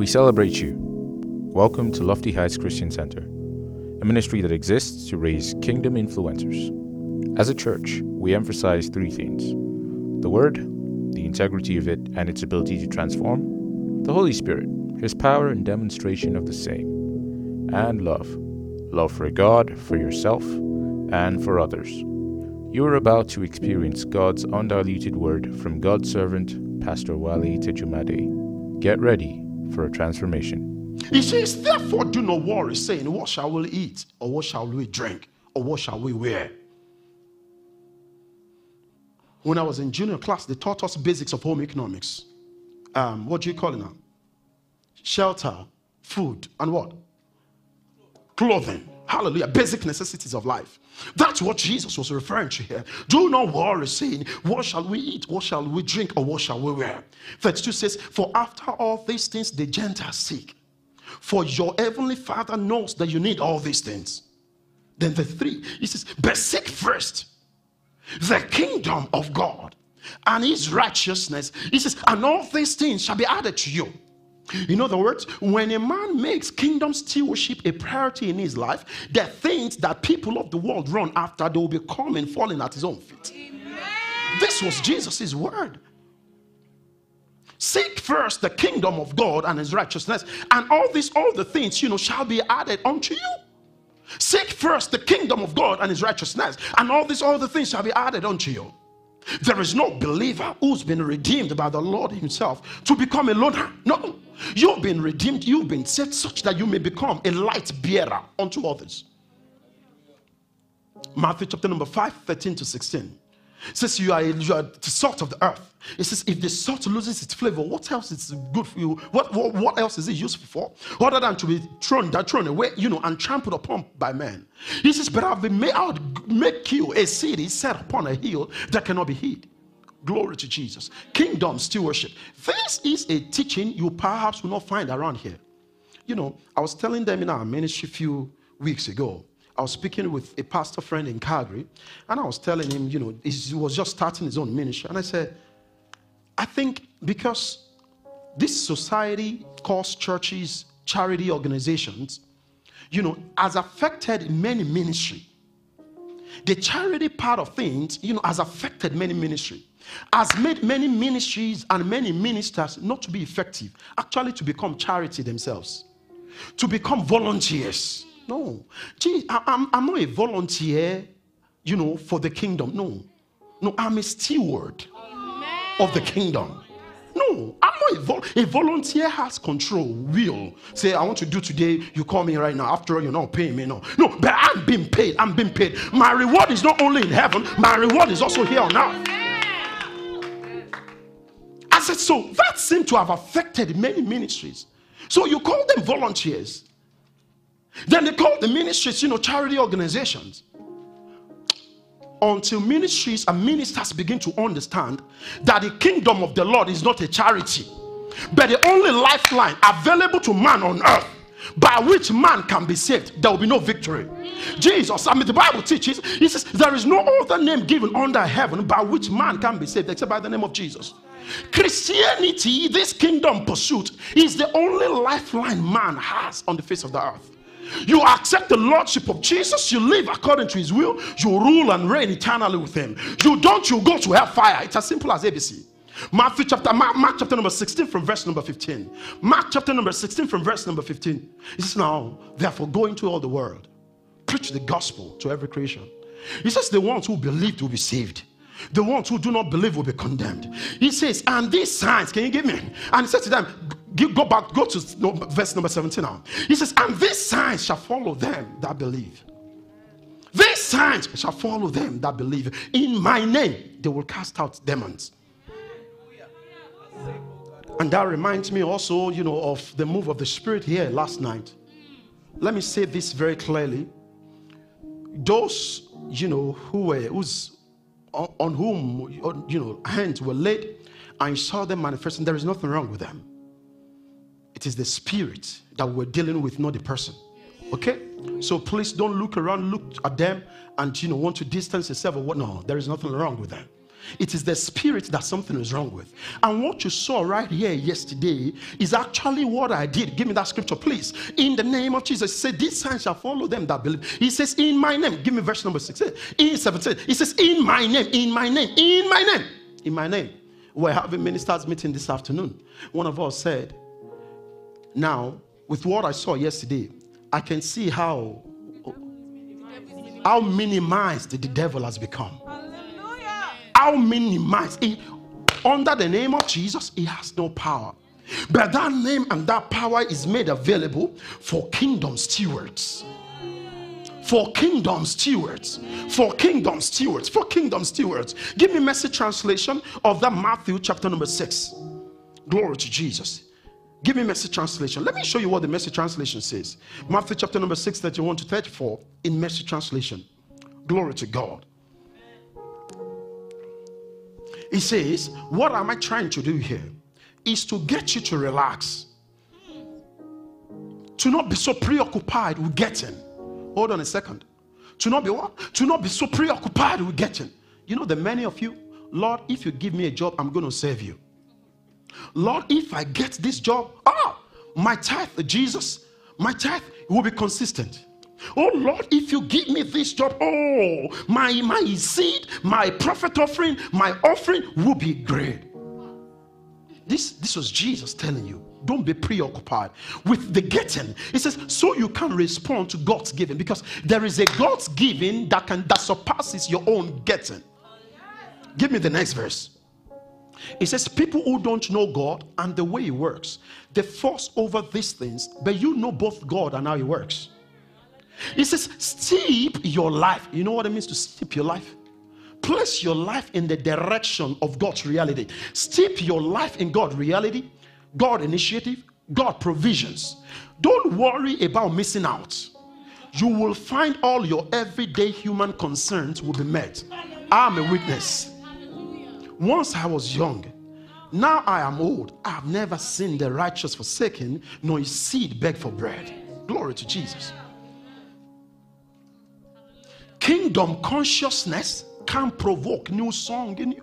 We celebrate you. Welcome to Lofty Heights Christian Center, a ministry that exists to raise kingdom influencers. As a church, we emphasize three things the Word, the integrity of it and its ability to transform, the Holy Spirit, His power and demonstration of the same, and love love for God, for yourself, and for others. You are about to experience God's undiluted word from God's servant, Pastor Wale Tejumade. Get ready for a transformation. He says, Therefore, do not worry, saying, What shall we eat, or what shall we drink, or what shall we wear? When I was in junior class, they taught us basics of home economics. Um, what do you call it now? Shelter, food, and what? Clothing. Hallelujah. Basic necessities of life. That's what Jesus was referring to here. Do not worry, saying, What shall we eat? What shall we drink? Or what shall we wear? 32 says, For after all these things the Gentiles seek. For your heavenly Father knows that you need all these things. Then the three, he says, But seek first the kingdom of God and his righteousness. He says, And all these things shall be added to you. In other words, when a man makes kingdom stewardship a priority in his life, the things that people of the world run after, they will be coming falling at his own feet. Amen. This was Jesus' word. Seek first the kingdom of God and his righteousness, and all these, all the things, you know, shall be added unto you. Seek first the kingdom of God and his righteousness, and all these, all the things shall be added unto you. There is no believer who's been redeemed by the Lord Himself to become a loner. No. You've been redeemed, you've been set such that you may become a light bearer unto others. Matthew chapter number 5, 13 to 16 says you are, you are the salt of the earth. It says if the salt loses its flavor, what else is good for you? What, what, what else is it useful for? Other than to be thrown, that thrown away, you know, and trampled upon by men. He says, but I've been made, I'll make you a city set upon a hill that cannot be hid. Glory to Jesus. Kingdom stewardship. This is a teaching you perhaps will not find around here. You know, I was telling them in our ministry a few weeks ago I was speaking with a pastor friend in Calgary, and I was telling him, you know, he was just starting his own ministry. And I said, I think because this society calls churches charity organizations, you know, has affected many ministry. The charity part of things, you know, has affected many ministry, has made many ministries and many ministers not to be effective, actually to become charity themselves, to become volunteers no. Gee, I, I'm, I'm not a volunteer, you know, for the kingdom. No. No, I'm a steward Amen. of the kingdom. No, I'm not a, vol- a volunteer has control, will. Say, I want to do today, you call me right now. After all, you're not paying me. No, no, but I'm being paid. I'm being paid. My reward is not only in heaven, my reward is also here on earth. I said, so that seemed to have affected many ministries. So you call them volunteers. Then they call the ministries, you know, charity organizations. Until ministries and ministers begin to understand that the kingdom of the Lord is not a charity, but the only lifeline available to man on earth by which man can be saved, there will be no victory. Jesus, I mean, the Bible teaches, he says, there is no other name given under heaven by which man can be saved except by the name of Jesus. Christianity, this kingdom pursuit, is the only lifeline man has on the face of the earth. You accept the lordship of Jesus, you live according to his will, you rule and reign eternally with him. You don't, you go to hellfire. It's as simple as ABC. Matthew chapter, Mark, Mark, chapter number 16 from verse number 15. Mark chapter number 16 from verse number 15. He says, Now, therefore, go into all the world, preach the gospel to every creation. He says, The ones who believe will be saved. The ones who do not believe will be condemned. He says, And these signs, can you give me? And he says to them, Go back, go to verse number 17 now. He says, And these signs shall follow them that believe. These signs shall follow them that believe. In my name, they will cast out demons. And that reminds me also, you know, of the move of the Spirit here last night. Let me say this very clearly. Those, you know, who were, who's, on, on whom, you know, hands were laid, and saw them manifesting, there is nothing wrong with them. It is the spirit that we're dealing with, not the person. Okay? So please don't look around, look at them, and you know want to distance yourself or what. No, there is nothing wrong with them. It is the spirit that something is wrong with. And what you saw right here yesterday is actually what I did. Give me that scripture, please. In the name of Jesus, said, These signs shall follow them that believe. He says, In my name. Give me verse number six. In 17. He says, In my name, in my name, in my name, in my name. We're having ministers meeting this afternoon. One of us said, Now, with what I saw yesterday, I can see how how minimized the devil has become. How minimized he, under the name of Jesus, he has no power. But that name and that power is made available for kingdom stewards. For kingdom stewards. For kingdom stewards. For kingdom stewards. Give me message translation of that Matthew chapter number 6. Glory to Jesus. Give me message translation. Let me show you what the message translation says. Matthew chapter number 6, 31 to 34 in message translation. Glory to God. He says, What am I trying to do here? Is to get you to relax. To not be so preoccupied with getting. Hold on a second. To not be what? To not be so preoccupied with getting. You know, the many of you, Lord, if you give me a job, I'm going to serve you. Lord, if I get this job, ah, my tithe, Jesus, my tithe will be consistent. Oh Lord, if you give me this job, oh, my my seed, my prophet offering, my offering will be great. This this was Jesus telling you. Don't be preoccupied with the getting. He says, so you can respond to God's giving because there is a God's giving that can that surpasses your own getting. Give me the next verse. It says, People who don't know God and the way He works, they force over these things, but you know both God and how He works. It says, Steep your life. You know what it means to steep your life? Place your life in the direction of God's reality. Steep your life in God's reality, God initiative, God provisions. Don't worry about missing out. You will find all your everyday human concerns will be met. I'm a witness. Once I was young, now I am old. I have never seen the righteous forsaken, nor his seed beg for bread. Glory to Jesus. Kingdom consciousness can provoke new song in you.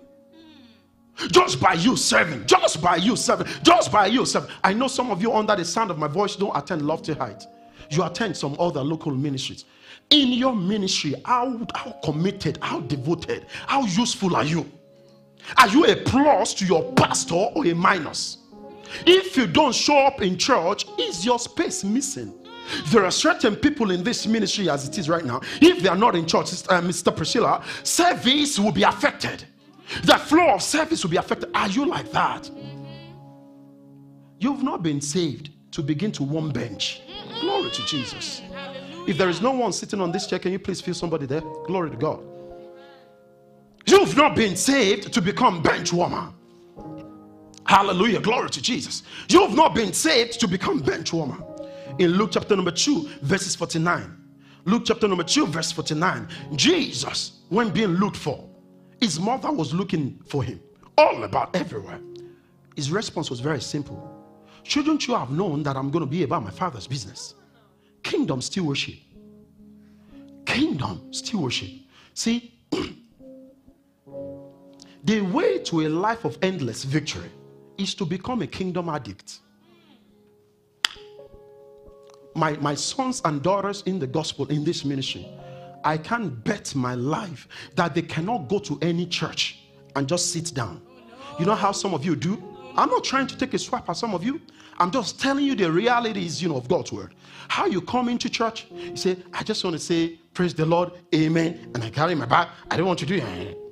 Just by you serving, just by you serving, just by you serving. I know some of you under the sound of my voice don't attend Lofty Height. You attend some other local ministries. In your ministry, how, how committed, how devoted, how useful are you? Are you a plus to your pastor or a minus? If you don't show up in church, is your space missing? There are certain people in this ministry as it is right now. If they are not in church, uh, Mr. Priscilla, service will be affected. The flow of service will be affected. Are you like that? You've not been saved to begin to warm bench. Glory to Jesus. If there is no one sitting on this chair, can you please feel somebody there? Glory to God. You've not been saved to become bench warmer. Hallelujah. Glory to Jesus. You've not been saved to become bench warmer. In Luke chapter number 2, verses 49. Luke chapter number 2, verse 49. Jesus, when being looked for, his mother was looking for him all about everywhere. His response was very simple. Shouldn't you have known that I'm going to be about my father's business? Kingdom stewardship. Kingdom stewardship. See, The way to a life of endless victory is to become a kingdom addict. My, my sons and daughters in the gospel, in this ministry, I can bet my life that they cannot go to any church and just sit down. You know how some of you do? I'm not trying to take a swap at some of you. I'm just telling you the realities, you know, of God's word. How you come into church, you say, I just want to say, praise the Lord, amen, and I carry my bag. I don't want to do it.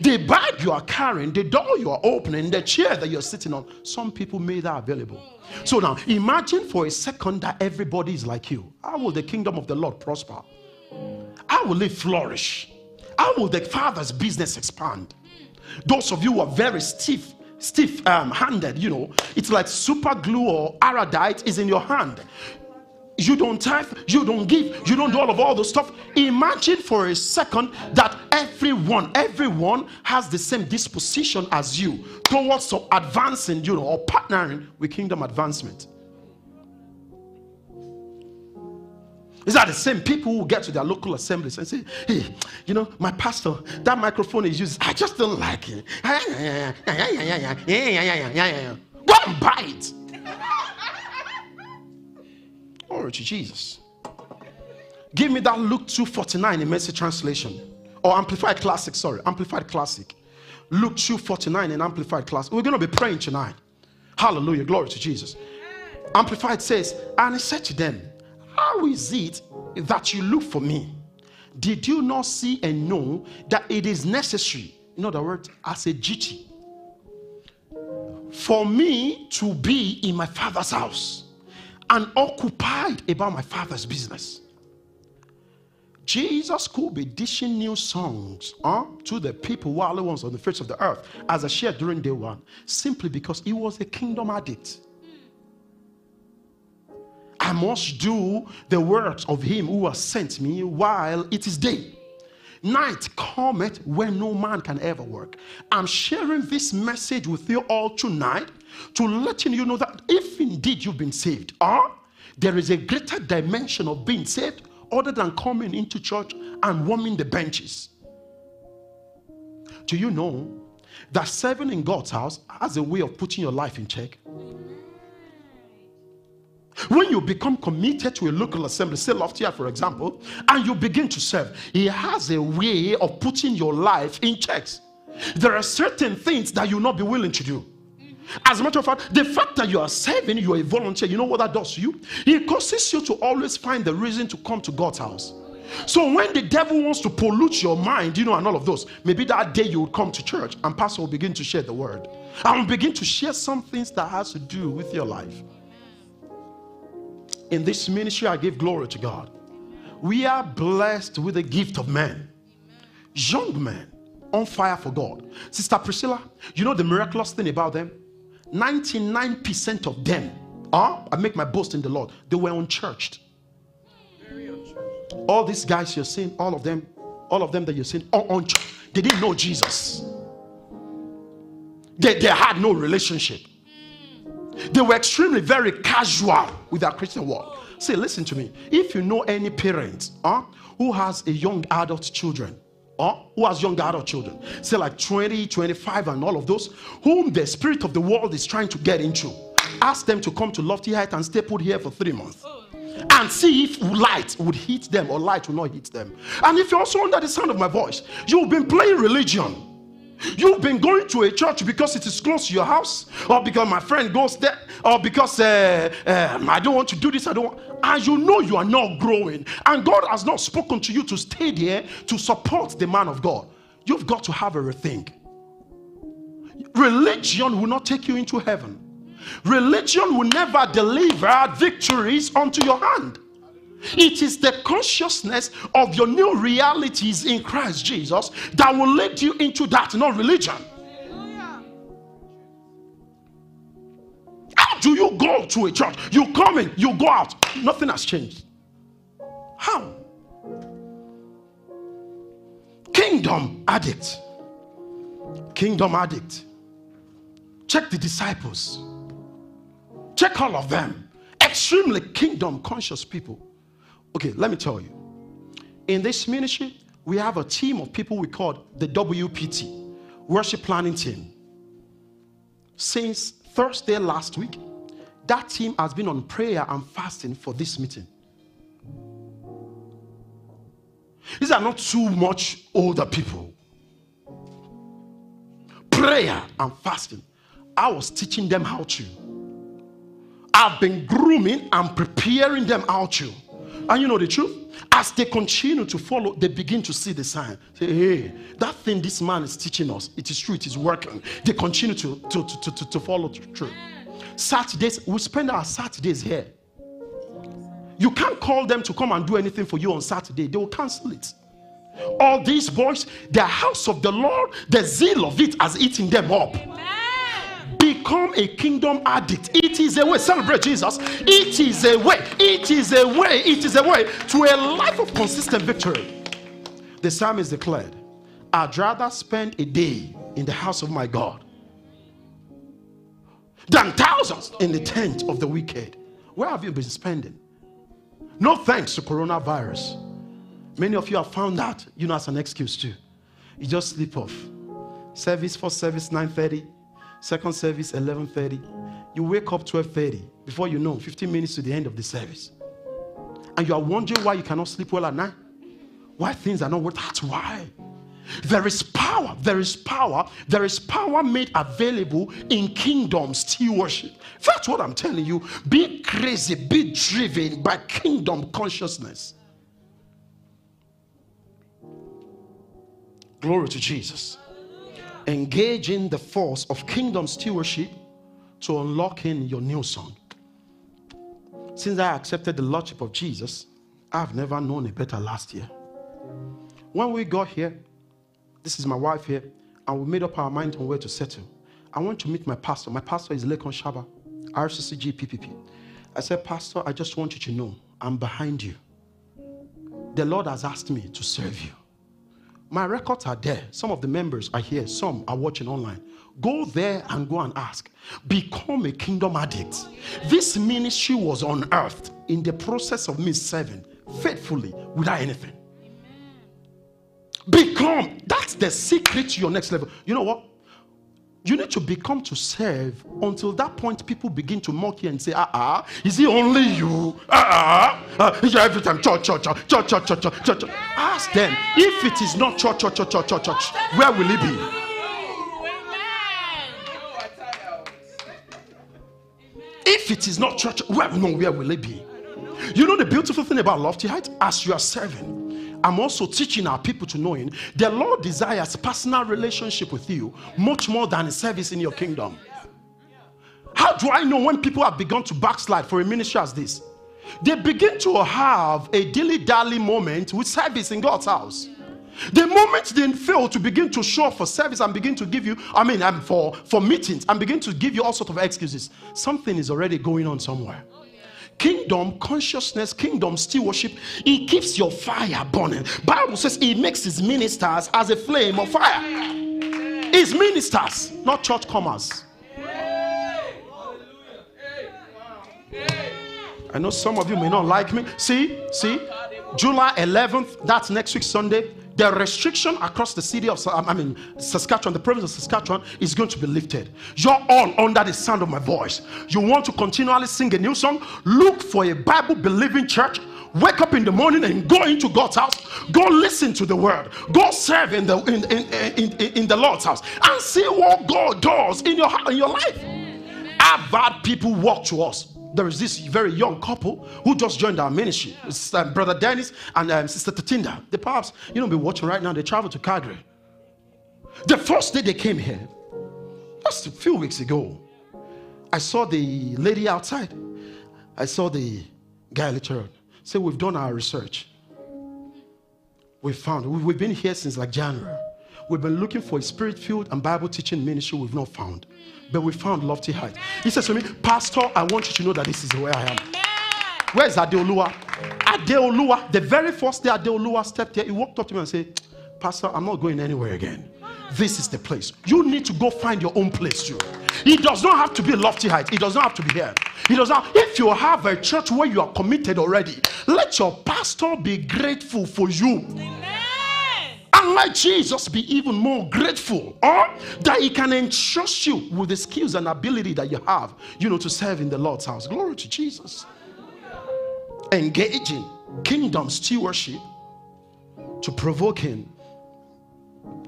The bag you are carrying, the door you are opening, the chair that you're sitting on, some people made that available. So now imagine for a second that everybody is like you. How will the kingdom of the Lord prosper? How will it flourish? How will the Father's business expand? Those of you who are very stiff, stiff um, handed, you know, it's like super glue or Araldite is in your hand you don't tithe, you don't give, you don't do all of all the stuff. Imagine for a second that everyone, everyone has the same disposition as you towards advancing, you know, or partnering with kingdom advancement. Is that the same people who get to their local assemblies and say, hey, you know, my pastor, that microphone is used. I just don't like it. Go and buy it. Glory to Jesus. Give me that Luke 249 in message translation. Or Amplified Classic, sorry. Amplified Classic. Luke 249 in Amplified Classic. We're going to be praying tonight. Hallelujah. Glory to Jesus. Amplified says, And he said to them, How is it that you look for me? Did you not see and know that it is necessary, in other words, as a duty, for me to be in my father's house and occupied about my father's business? Jesus could be dishing new songs huh, to the people while he was on the face of the earth, as I shared during day one, simply because he was a kingdom addict. I must do the works of him who has sent me while it is day. Night cometh when no man can ever work. I'm sharing this message with you all tonight to letting you know that if indeed you've been saved, or there is a greater dimension of being saved other than coming into church and warming the benches. Do you know that serving in God's house has a way of putting your life in check? When you become committed to a local assembly, say Lofty for example, and you begin to serve, he has a way of putting your life in checks. There are certain things that you'll not be willing to do. As a matter of fact, the fact that you are serving, you are a volunteer, you know what that does to you? It causes you to always find the reason to come to God's house. So when the devil wants to pollute your mind, you know, and all of those, maybe that day you would come to church and pastor will begin to share the word. I will begin to share some things that has to do with your life. In this ministry, I give glory to God. We are blessed with the gift of men, young men on fire for God. Sister Priscilla, you know the miraculous thing about them? 99% of them, uh, I make my boast in the Lord, they were unchurched. All these guys you're seeing, all of them, all of them that you're seeing, unchurched. They didn't know Jesus. They, they had no relationship. They were extremely very casual with their Christian walk. Say, listen to me. If you know any parent uh, who has a young adult children, uh, who has young adult children, say like 20, 25, and all of those, whom the spirit of the world is trying to get into, ask them to come to Lofty Height and stay put here for three months and see if light would hit them or light will not hit them. And if you're also under the sound of my voice, you've been playing religion You've been going to a church because it is close to your house, or because my friend goes there, or because uh, uh, I don't want to do this. I don't. Want, and you know you are not growing, and God has not spoken to you to stay there to support the man of God. You've got to have a rethink. Religion will not take you into heaven. Religion will never deliver victories unto your hand. It is the consciousness of your new realities in Christ Jesus that will lead you into that, not religion. How do you go to a church? You come in, you go out, nothing has changed. How? Kingdom addict. Kingdom addict. Check the disciples. Check all of them. Extremely kingdom conscious people. Okay, let me tell you. In this ministry, we have a team of people we call the WPT, Worship Planning Team. Since Thursday last week, that team has been on prayer and fasting for this meeting. These are not too much older people. Prayer and fasting. I was teaching them how to. I've been grooming and preparing them how to. And you know the truth? As they continue to follow, they begin to see the sign. Say, hey, that thing this man is teaching us, it is true, it is working. They continue to, to, to, to, to follow through. Saturdays, we spend our Saturdays here. You can't call them to come and do anything for you on Saturday, they will cancel it. All these boys, the house of the Lord, the zeal of it has eaten them up. Amen become a kingdom addict. It is a way, celebrate Jesus. It is a way, it is a way, it is a way to a life of consistent victory. The psalmist declared, I'd rather spend a day in the house of my God than thousands in the tent of the wicked. Where have you been spending? No thanks to coronavirus. Many of you have found that, you know, as an excuse too. You just sleep off. Service, first service, 9.30. Second service, 11.30. You wake up 12.30. Before you know, 15 minutes to the end of the service. And you are wondering why you cannot sleep well at night. Why things are not what? That's why. There is power. There is power. There is power made available in kingdom stewardship. That's what I'm telling you. Be crazy, be driven by kingdom consciousness. Glory to Jesus. Engage in the force of kingdom stewardship to unlock in your new song. Since I accepted the Lordship of Jesus, I've never known a better last year. When we got here, this is my wife here, and we made up our mind on where to settle. I want to meet my pastor. My pastor is Lekan Shaba, RCCG PPP. I said, Pastor, I just want you to know I'm behind you. The Lord has asked me to serve you. My records are there. Some of the members are here, some are watching online. Go there and go and ask. Become a kingdom addict. This ministry was unearthed in the process of me serving faithfully without anything. Become. That's the secret to your next level. You know what? You need to become to serve until that point people begin to mock you and say, ah, ah, is it only you? Ah, ah, ah every time, church, church, church, church, church, church, church. Ask them, if it is not church, church, church, church, church, where will it be? If it is not church, where, no, where will it be? You know the beautiful thing about lofty height? As you are serving, I'm also teaching our people to knowing the Lord desires personal relationship with you much more than a service in your kingdom. How do I know when people have begun to backslide for a ministry as this? They begin to have a dilly dally moment with service in God's house. The moment they fail to begin to show up for service and begin to give you, I mean, um, for, for meetings and begin to give you all sorts of excuses, something is already going on somewhere kingdom consciousness kingdom stewardship he keeps your fire burning. Bible says he makes his ministers as a flame of fire. His ministers not church comers. I know some of you may not like me. See, see, July 11th, that's next week Sunday the restriction across the city of I mean Saskatchewan, the province of Saskatchewan, is going to be lifted. You're all under the sound of my voice. You want to continually sing a new song? Look for a Bible believing church. Wake up in the morning and go into God's house. Go listen to the word. Go serve in the in, in, in, in the Lord's house and see what God does in your in your life. I've had people walk to us there is this very young couple who just joined our ministry. It's um, Brother Dennis and um, Sister Tatinda. They perhaps, you know, be watching right now. They traveled to Calgary. The first day they came here, just a few weeks ago, I saw the lady outside. I saw the guy later on. Say, we've done our research. We found, we've been here since like January. We've been looking for a spirit filled and Bible teaching ministry we've not found but we found lofty height. He says to me, Pastor, I want you to know that this is where I am. Where is Adeolua? Adeolua, the very first day Adeolua stepped here, he walked up to me and said, Pastor, I'm not going anywhere again. This is the place. You need to go find your own place too. It does not have to be lofty height. It does not have to be here. It does not. If you have a church where you are committed already, let your pastor be grateful for you. Amen and let Jesus be even more grateful or that he can entrust you with the skills and ability that you have, you know, to serve in the Lord's house. Glory to Jesus. Engaging kingdom stewardship to provoking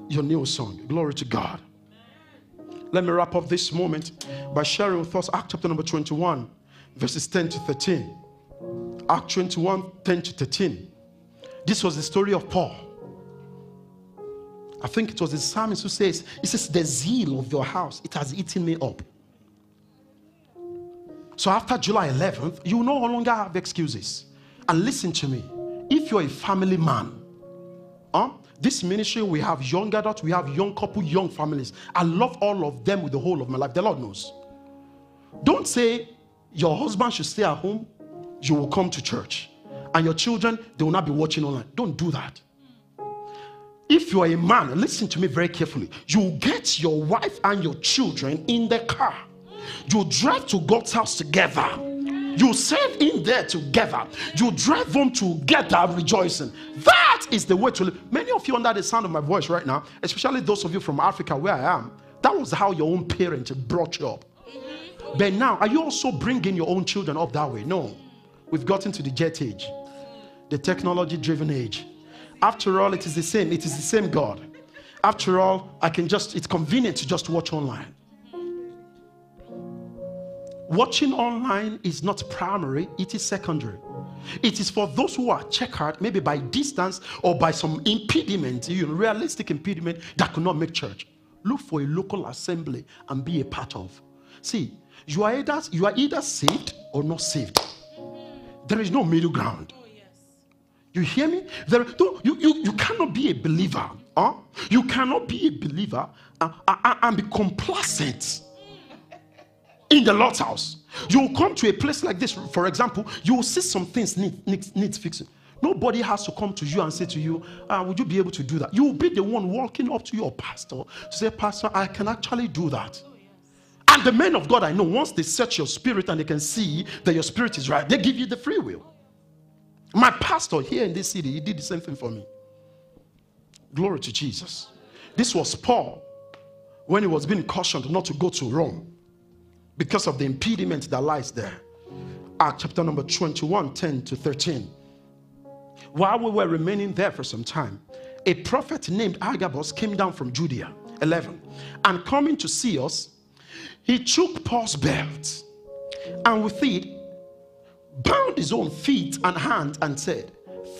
your new song. Glory to God. Let me wrap up this moment by sharing with us Act chapter number 21, verses 10 to 13. Act 21, 10 to 13. This was the story of Paul. I think it was the psalmist who says, He says, The zeal of your house, it has eaten me up. So after July 11th, you no longer have excuses. And listen to me. If you're a family man, huh, this ministry, we have young adults, we have young couple, young families. I love all of them with the whole of my life. The Lord knows. Don't say your husband should stay at home, you will come to church. And your children, they will not be watching online. Don't do that if you are a man, listen to me very carefully. You get your wife and your children in the car. You drive to God's house together. You serve in there together. You drive home together rejoicing. That is the way to live. Many of you under the sound of my voice right now, especially those of you from Africa where I am, that was how your own parents brought you up. But now, are you also bringing your own children up that way? No. We've gotten to the jet age, the technology driven age. After all, it is the same. It is the same God. After all, I can just, it's convenient to just watch online. Watching online is not primary, it is secondary. It is for those who are checkered, maybe by distance or by some impediment, you know, realistic impediment that could not make church. Look for a local assembly and be a part of. See, you are either you are either saved or not saved. There is no middle ground. You hear me? There, you, you, you cannot be a believer. Huh? You cannot be a believer and, and, be complacent in the Lord's house. You will come to a place like this, for example, you will see some things need, need, need fixing. Nobody has to come to you and say to you, ah, Would you be able to do that? You will be the one walking up to your pastor to say, Pastor, I can actually do that. And the men of God I know, once they search your spirit and they can see that your spirit is right, they give you the free will. My pastor here in this city, he did the same thing for me. Glory to Jesus. This was Paul when he was being cautioned not to go to Rome because of the impediment that lies there. Acts chapter number 21, 10 to 13. While we were remaining there for some time, a prophet named Agabus came down from Judea, 11, and coming to see us, he took Paul's belt and with it bound his own feet and hands and said,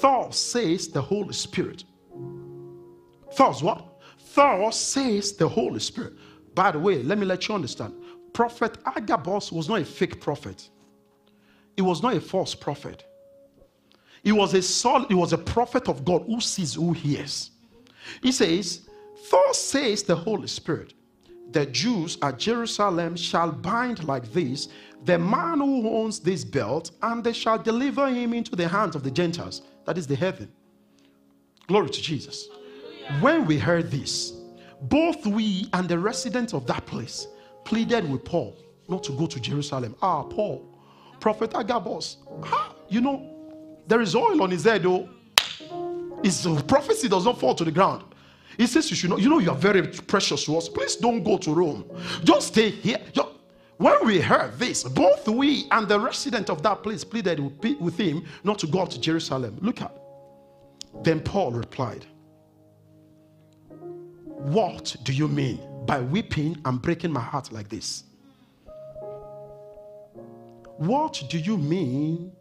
Thus says the Holy Spirit. Thus what? Thus says the Holy Spirit. By the way, let me let you understand. Prophet Agabus was not a fake prophet. He was not a false prophet. He was a solid, he was a prophet of God who sees, who hears. He says, Thus says the Holy Spirit, the Jews at Jerusalem shall bind like this the man who owns this belt, and they shall deliver him into the hands of the Gentiles. That is the heaven. Glory to Jesus. When we heard this, both we and the residents of that place pleaded with Paul not to go to Jerusalem. Ah, Paul, Prophet Agabus, ah, you know, there is oil on his head, though. His prophecy does not fall to the ground. He says, You should know, you know, you are very precious to us. Please don't go to Rome. Just stay here. When we heard this, both we and the resident of that place pleaded with him not to go to Jerusalem. Look at. Then Paul replied, What do you mean by weeping and breaking my heart like this? What do you mean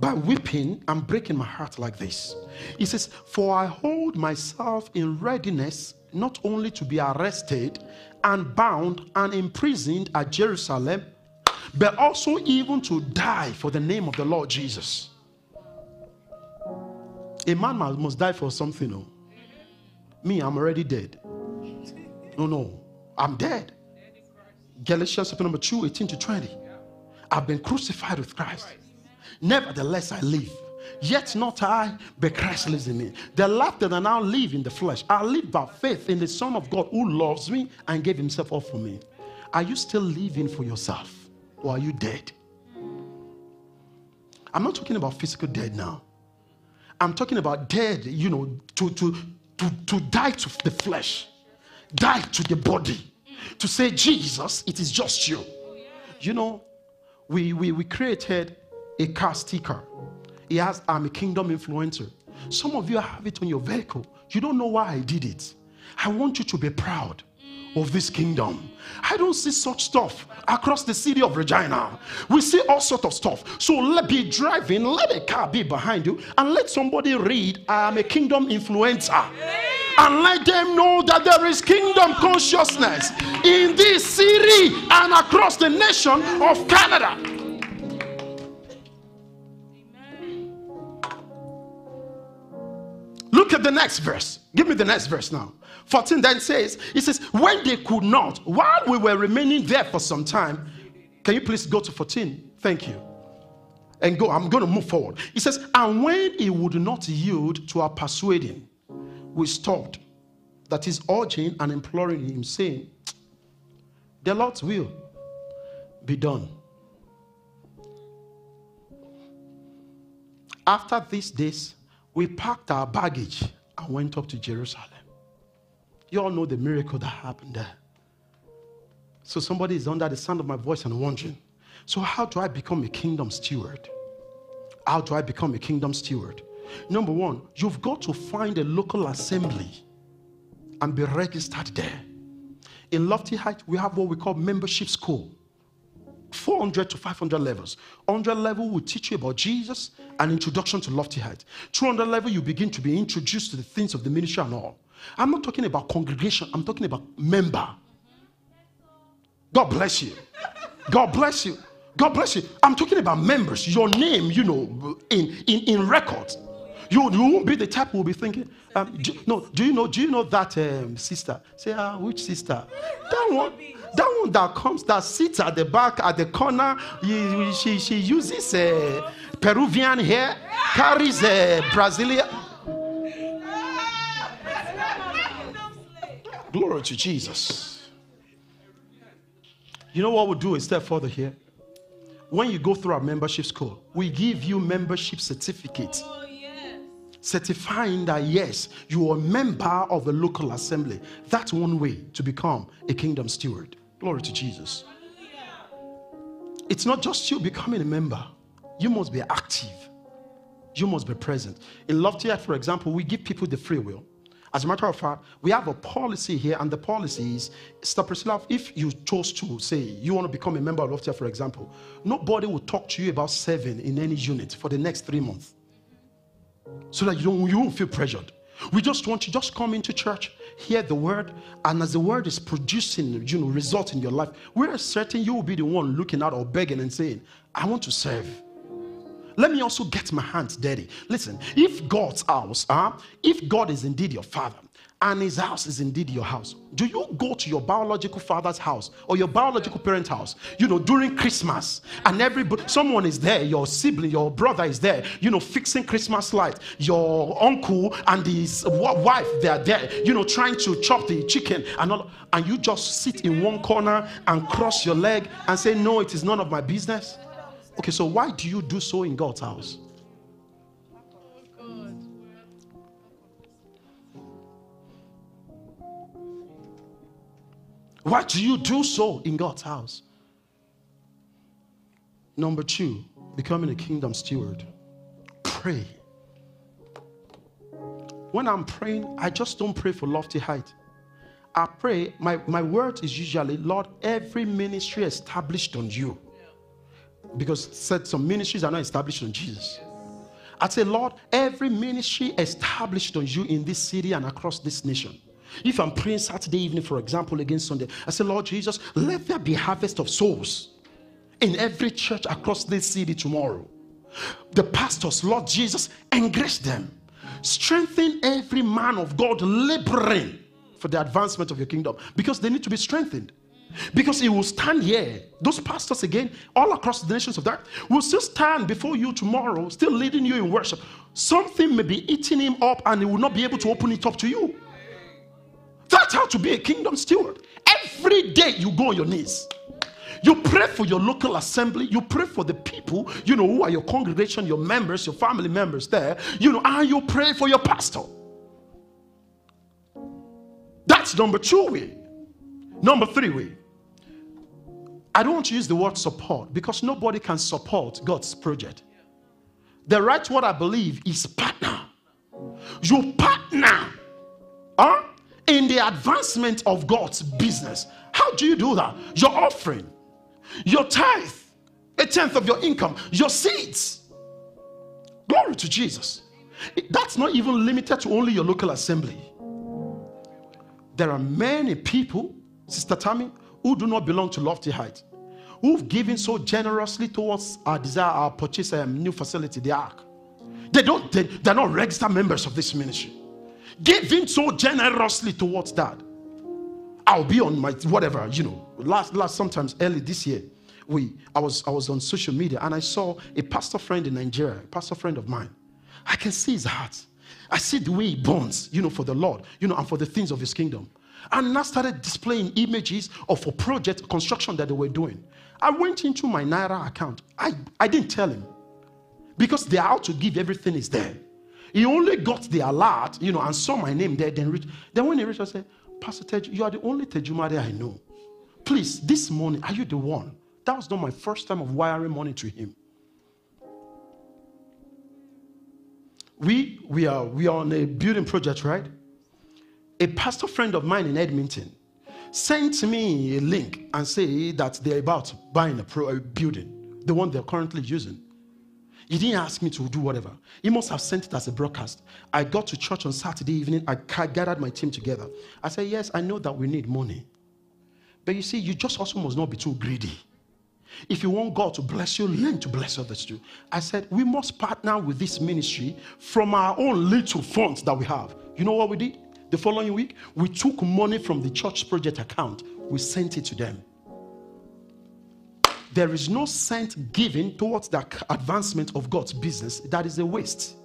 by weeping and breaking my heart like this? He says, For I hold myself in readiness not only to be arrested and bound and imprisoned at Jerusalem, but also even to die for the name of the Lord Jesus. A man must die for something. No? Me, I'm already dead. No, no, I'm dead. Galatians chapter number 2, 18 to 20. I've been crucified with Christ. Nevertheless, I live. Yet not I, but Christ lives in me. The life that I now live in the flesh, I live by faith in the Son of God who loves me and gave himself up for me. Are you still living for yourself or are you dead? I'm not talking about physical dead now. I'm talking about dead, you know, to, to, to, to die to the flesh, die to the body, to say, Jesus, it is just you. You know, we, we, we created a car sticker he has, I'm a kingdom influencer. Some of you have it on your vehicle. You don't know why I did it. I want you to be proud of this kingdom. I don't see such stuff across the city of Regina. We see all sort of stuff. So let be driving, let a car be behind you, and let somebody read, I am a kingdom influencer. And let them know that there is kingdom consciousness in this city and across the nation of Canada. Look at the next verse. Give me the next verse now. 14 then says, It says, When they could not, while we were remaining there for some time, can you please go to 14? Thank you. And go, I'm going to move forward. He says, And when he would not yield to our persuading, we stopped. That is urging and imploring him, saying, The Lord's will be done. After these days, we packed our baggage and went up to Jerusalem. You all know the miracle that happened there. So somebody is under the sound of my voice and wondering, so how do I become a kingdom steward? How do I become a kingdom steward? Number one, you've got to find a local assembly and be registered there. In Lofty Heights, we have what we call membership school. 400 to 500 levels. 100 level will teach you about Jesus and introduction to Lofty Height. 200 level, you begin to be introduced to the things of the ministry and all. I'm not talking about congregation, I'm talking about member. God bless you. God bless you. God bless you. I'm talking about members. Your name, you know, in in, in records. You, you won't be the type who will be thinking, um, do, no, do you know, do you know that um, sister? Say, ah, which sister? That one, that one that comes, that sits at the back, at the corner. She, she, she uses a Peruvian hair, carries a Brazilian. Glory to Jesus. You know what we'll do step further here? When you go through our membership school, we give you membership certificate. Oh, certifying that yes, you are a member of a local assembly. That's one way to become a kingdom steward. Glory to Jesus. It's not just you becoming a member, you must be active, you must be present. In Love Lofty for example, we give people the free will. As a matter of fact, we have a policy here, and the policy is, Sister Priscilla, if you chose to say you want to become a member of Lofty, for example, nobody will talk to you about serving in any unit for the next three months so that you don't you won't feel pressured. We just want you just come into church, hear the word, and as the word is producing, you know, result in your life, we're certain you will be the one looking out or begging and saying, "I want to serve." Let me also get my hands dirty. Listen, if God's house, uh, if God is indeed your father, and his house is indeed your house. Do you go to your biological father's house or your biological parent's house, you know, during Christmas and everybody, someone is there, your sibling, your brother is there, you know, fixing Christmas lights, your uncle and his wife, they are there, you know, trying to chop the chicken and all, and you just sit in one corner and cross your leg and say, No, it is none of my business. Okay, so why do you do so in God's house? Why do you do so in God's house? Number two, becoming a kingdom steward. Pray. When I'm praying, I just don't pray for lofty height. I pray, my, my word is usually, Lord, every ministry established on you. Because said some ministries are not established on Jesus. I say, Lord, every ministry established on you in this city and across this nation. If I'm praying Saturday evening, for example, against Sunday, I say, Lord Jesus, let there be harvest of souls in every church across this city tomorrow. The pastors, Lord Jesus, encourage them. Strengthen every man of God laboring for the advancement of your kingdom because they need to be strengthened. Because he will stand here, those pastors again, all across the nations of that, will still stand before you tomorrow, still leading you in worship. Something may be eating him up and he will not be able to open it up to you. That's how to be a kingdom steward. Every day you go on your knees. You pray for your local assembly. You pray for the people, you know, who are your congregation, your members, your family members there, you know, and you pray for your pastor. That's number two way. Number three way. I don't want to use the word support because nobody can support God's project. The right word I believe is partner. You partner. Huh? In the advancement of God's business. How do you do that? Your offering, your tithe, a tenth of your income, your seeds. Glory to Jesus. That's not even limited to only your local assembly. There are many people, Sister Tammy, who do not belong to Lofty Height, who've given so generously towards our desire, our purchase a new facility, the Ark. They don't, they, they're not registered members of this ministry giving so generously towards that. I'll be on my whatever, you know. Last last sometimes early this year, we I was I was on social media and I saw a pastor friend in Nigeria, a pastor friend of mine. I can see his heart. I see the way he burns, you know, for the Lord, you know, and for the things of his kingdom. And I started displaying images of a project construction that they were doing. I went into my Naira account. I, I didn't tell him. because they are out to give everything is there. He only got the alert, you know, and saw my name there. Then reached. Then when he reached, I said, Pastor Tej, you are the only Tejumade I know. Please, this morning, are you the one? That was not my first time of wiring money to him. We we are we are on a building project, right? A pastor friend of mine in Edmonton sent me a link and say that they're about buying a, pro, a building, the one they're currently using. He didn't ask me to do whatever. He must have sent it as a broadcast. I got to church on Saturday evening. I gathered my team together. I said, Yes, I know that we need money. But you see, you just also must not be too greedy. If you want God to bless you, learn to bless others too. I said, We must partner with this ministry from our own little funds that we have. You know what we did? The following week, we took money from the church project account, we sent it to them. There is no cent given towards the advancement of God's business that is a waste.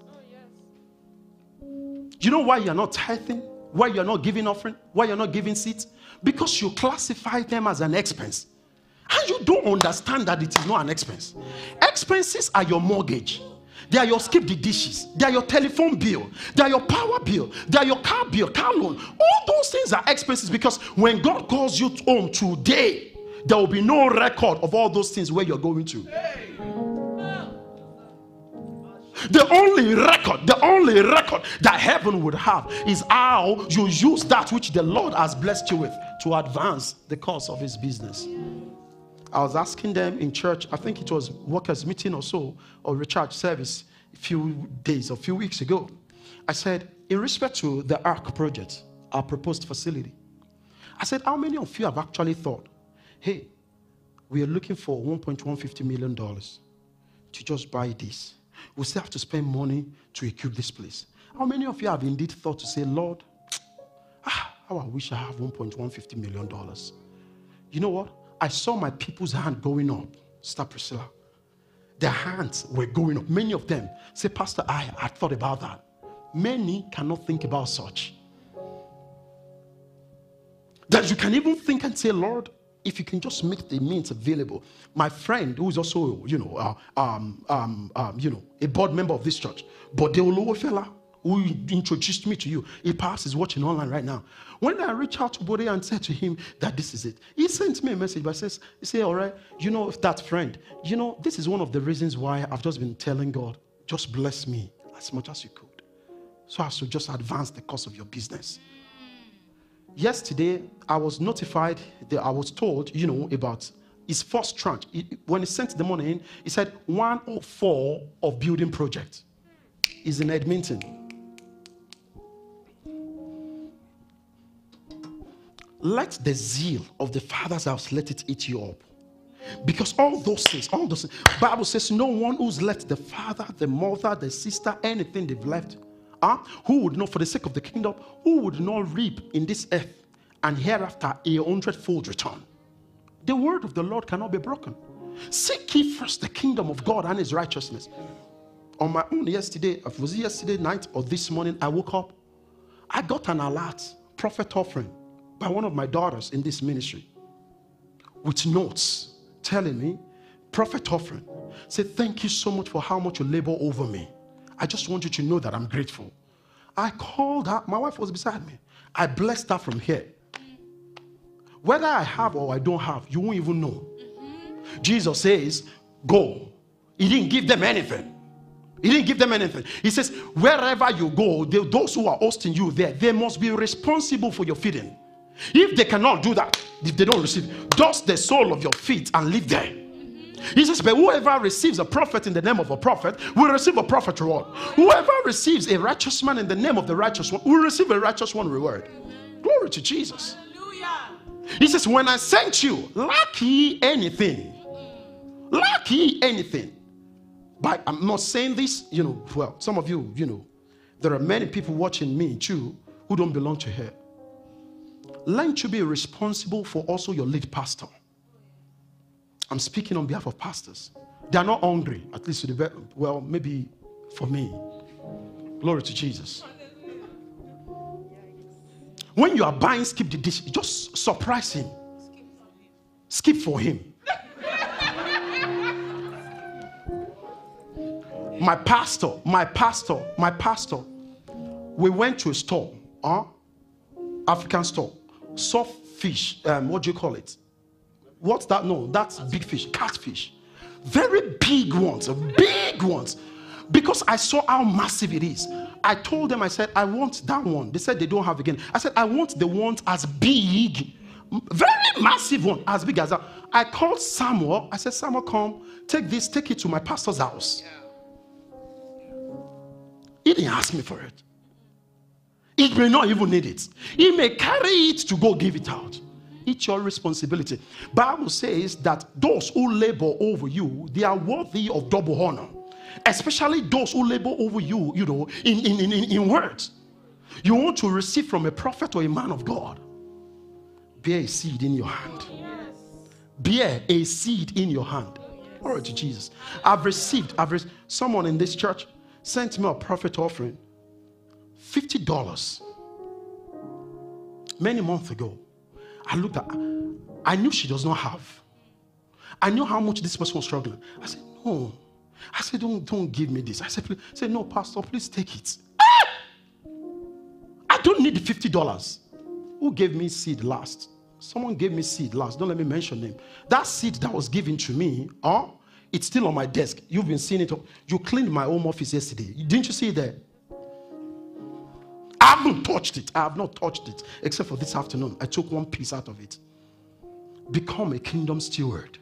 You know why you're not tithing? Why you're not giving offering? Why you're not giving seeds? Because you classify them as an expense. And you don't understand that it is not an expense. Expenses are your mortgage. They are your skip the dishes. They are your telephone bill. They are your power bill. They are your car bill, car loan. All those things are expenses because when God calls you home today, there will be no record of all those things where you're going to. The only record, the only record that heaven would have is how you use that which the Lord has blessed you with to advance the cause of his business. I was asking them in church, I think it was workers' meeting or so, or recharge service a few days, a few weeks ago. I said, in respect to the ARC project, our proposed facility, I said, how many of you have actually thought, hey, we are looking for $1.150 million to just buy this. We still have to spend money to equip this place. How many of you have indeed thought to say, Lord, ah, how I wish I have $1.150 million? You know what? I saw my people's hand going up. Sister Priscilla. Their hands were going up. Many of them say, Pastor, I, I thought about that. Many cannot think about such. That you can even think and say, Lord, if you can just make the means available. My friend, who is also, you know, uh, um, um, um, you know, a board member of this church, but the Olowofela who introduced me to you, he passes watching online right now. When I reached out to Bode and said to him that this is it, he sent me a message, but says, he said, all right, you know, that friend, you know, this is one of the reasons why I've just been telling God, just bless me as much as you could. So as to just advance the course of your business. Yesterday, I was notified that I was told, you know, about his first tranche. when he sent the money in, he said one or four of building project is in Edmonton. let the zeal of the father's house let it eat you up because all those things all those things, bible says no one who's left the father the mother the sister anything they've left uh, who would not for the sake of the kingdom who would not reap in this earth and hereafter a hundredfold return? The word of the lord cannot be broken. Seek ye first the kingdom of god and his righteousness. On my own yesterday was it yesterday night or this morning i woke up. I got an alert prophet offering by one of my daughters in this ministry with notes telling me, Prophet offering, say, Thank you so much for how much you labor over me. I just want you to know that I'm grateful. I called her, my wife was beside me. I blessed her from here. Whether I have or I don't have, you won't even know. Jesus says, Go. He didn't give them anything. He didn't give them anything. He says, Wherever you go, they, those who are hosting you there, they must be responsible for your feeding. If they cannot do that, if they don't receive, dust the sole of your feet and live there. He says, But whoever receives a prophet in the name of a prophet will receive a prophet reward. Whoever receives a righteous man in the name of the righteous one will receive a righteous one reward. Glory to Jesus. He says, When I sent you, lack ye anything. Lack ye anything. But I'm not saying this, you know, well, some of you, you know, there are many people watching me too who don't belong to here learn to be responsible for also your lead pastor. I'm speaking on behalf of pastors. They are not hungry, at least to the well, maybe for me. Glory to Jesus. When you are buying, skip the dish, just surprise him. Skip for him. My pastor, my pastor, my pastor. We went to a store, huh? African store, soft fish. Um, what do you call it? What's that? No, that's big fish, catfish. Very big ones, big ones. Because I saw how massive it is. I told them, I said, I want that one. They said they don't have again. I said, I want the ones as big, very massive one, as big as that. I called Samuel. I said, Samuel, come, take this, take it to my pastor's house. He didn't ask me for it. He may not even need it. He may carry it to go give it out. It's your responsibility. Bible says that those who labor over you, they are worthy of double honor. Especially those who labor over you, you know, in, in, in, in words. You want to receive from a prophet or a man of God. Bear a seed in your hand. Bear a seed in your hand. Glory to Jesus. I've received, I've received, someone in this church sent me a prophet offering $50 many months ago. I looked at I knew she does not have. I knew how much this person was struggling. I said, No. I said, Don't, don't give me this. I said, please. I said, No, Pastor, please take it. Ah! I don't need the $50. Who gave me seed last? Someone gave me seed last. Don't let me mention name. That seed that was given to me, huh? It's still on my desk. You've been seeing it. You cleaned my home office yesterday. Didn't you see it there? I haven't touched it. I have not touched it except for this afternoon. I took one piece out of it. Become a kingdom steward.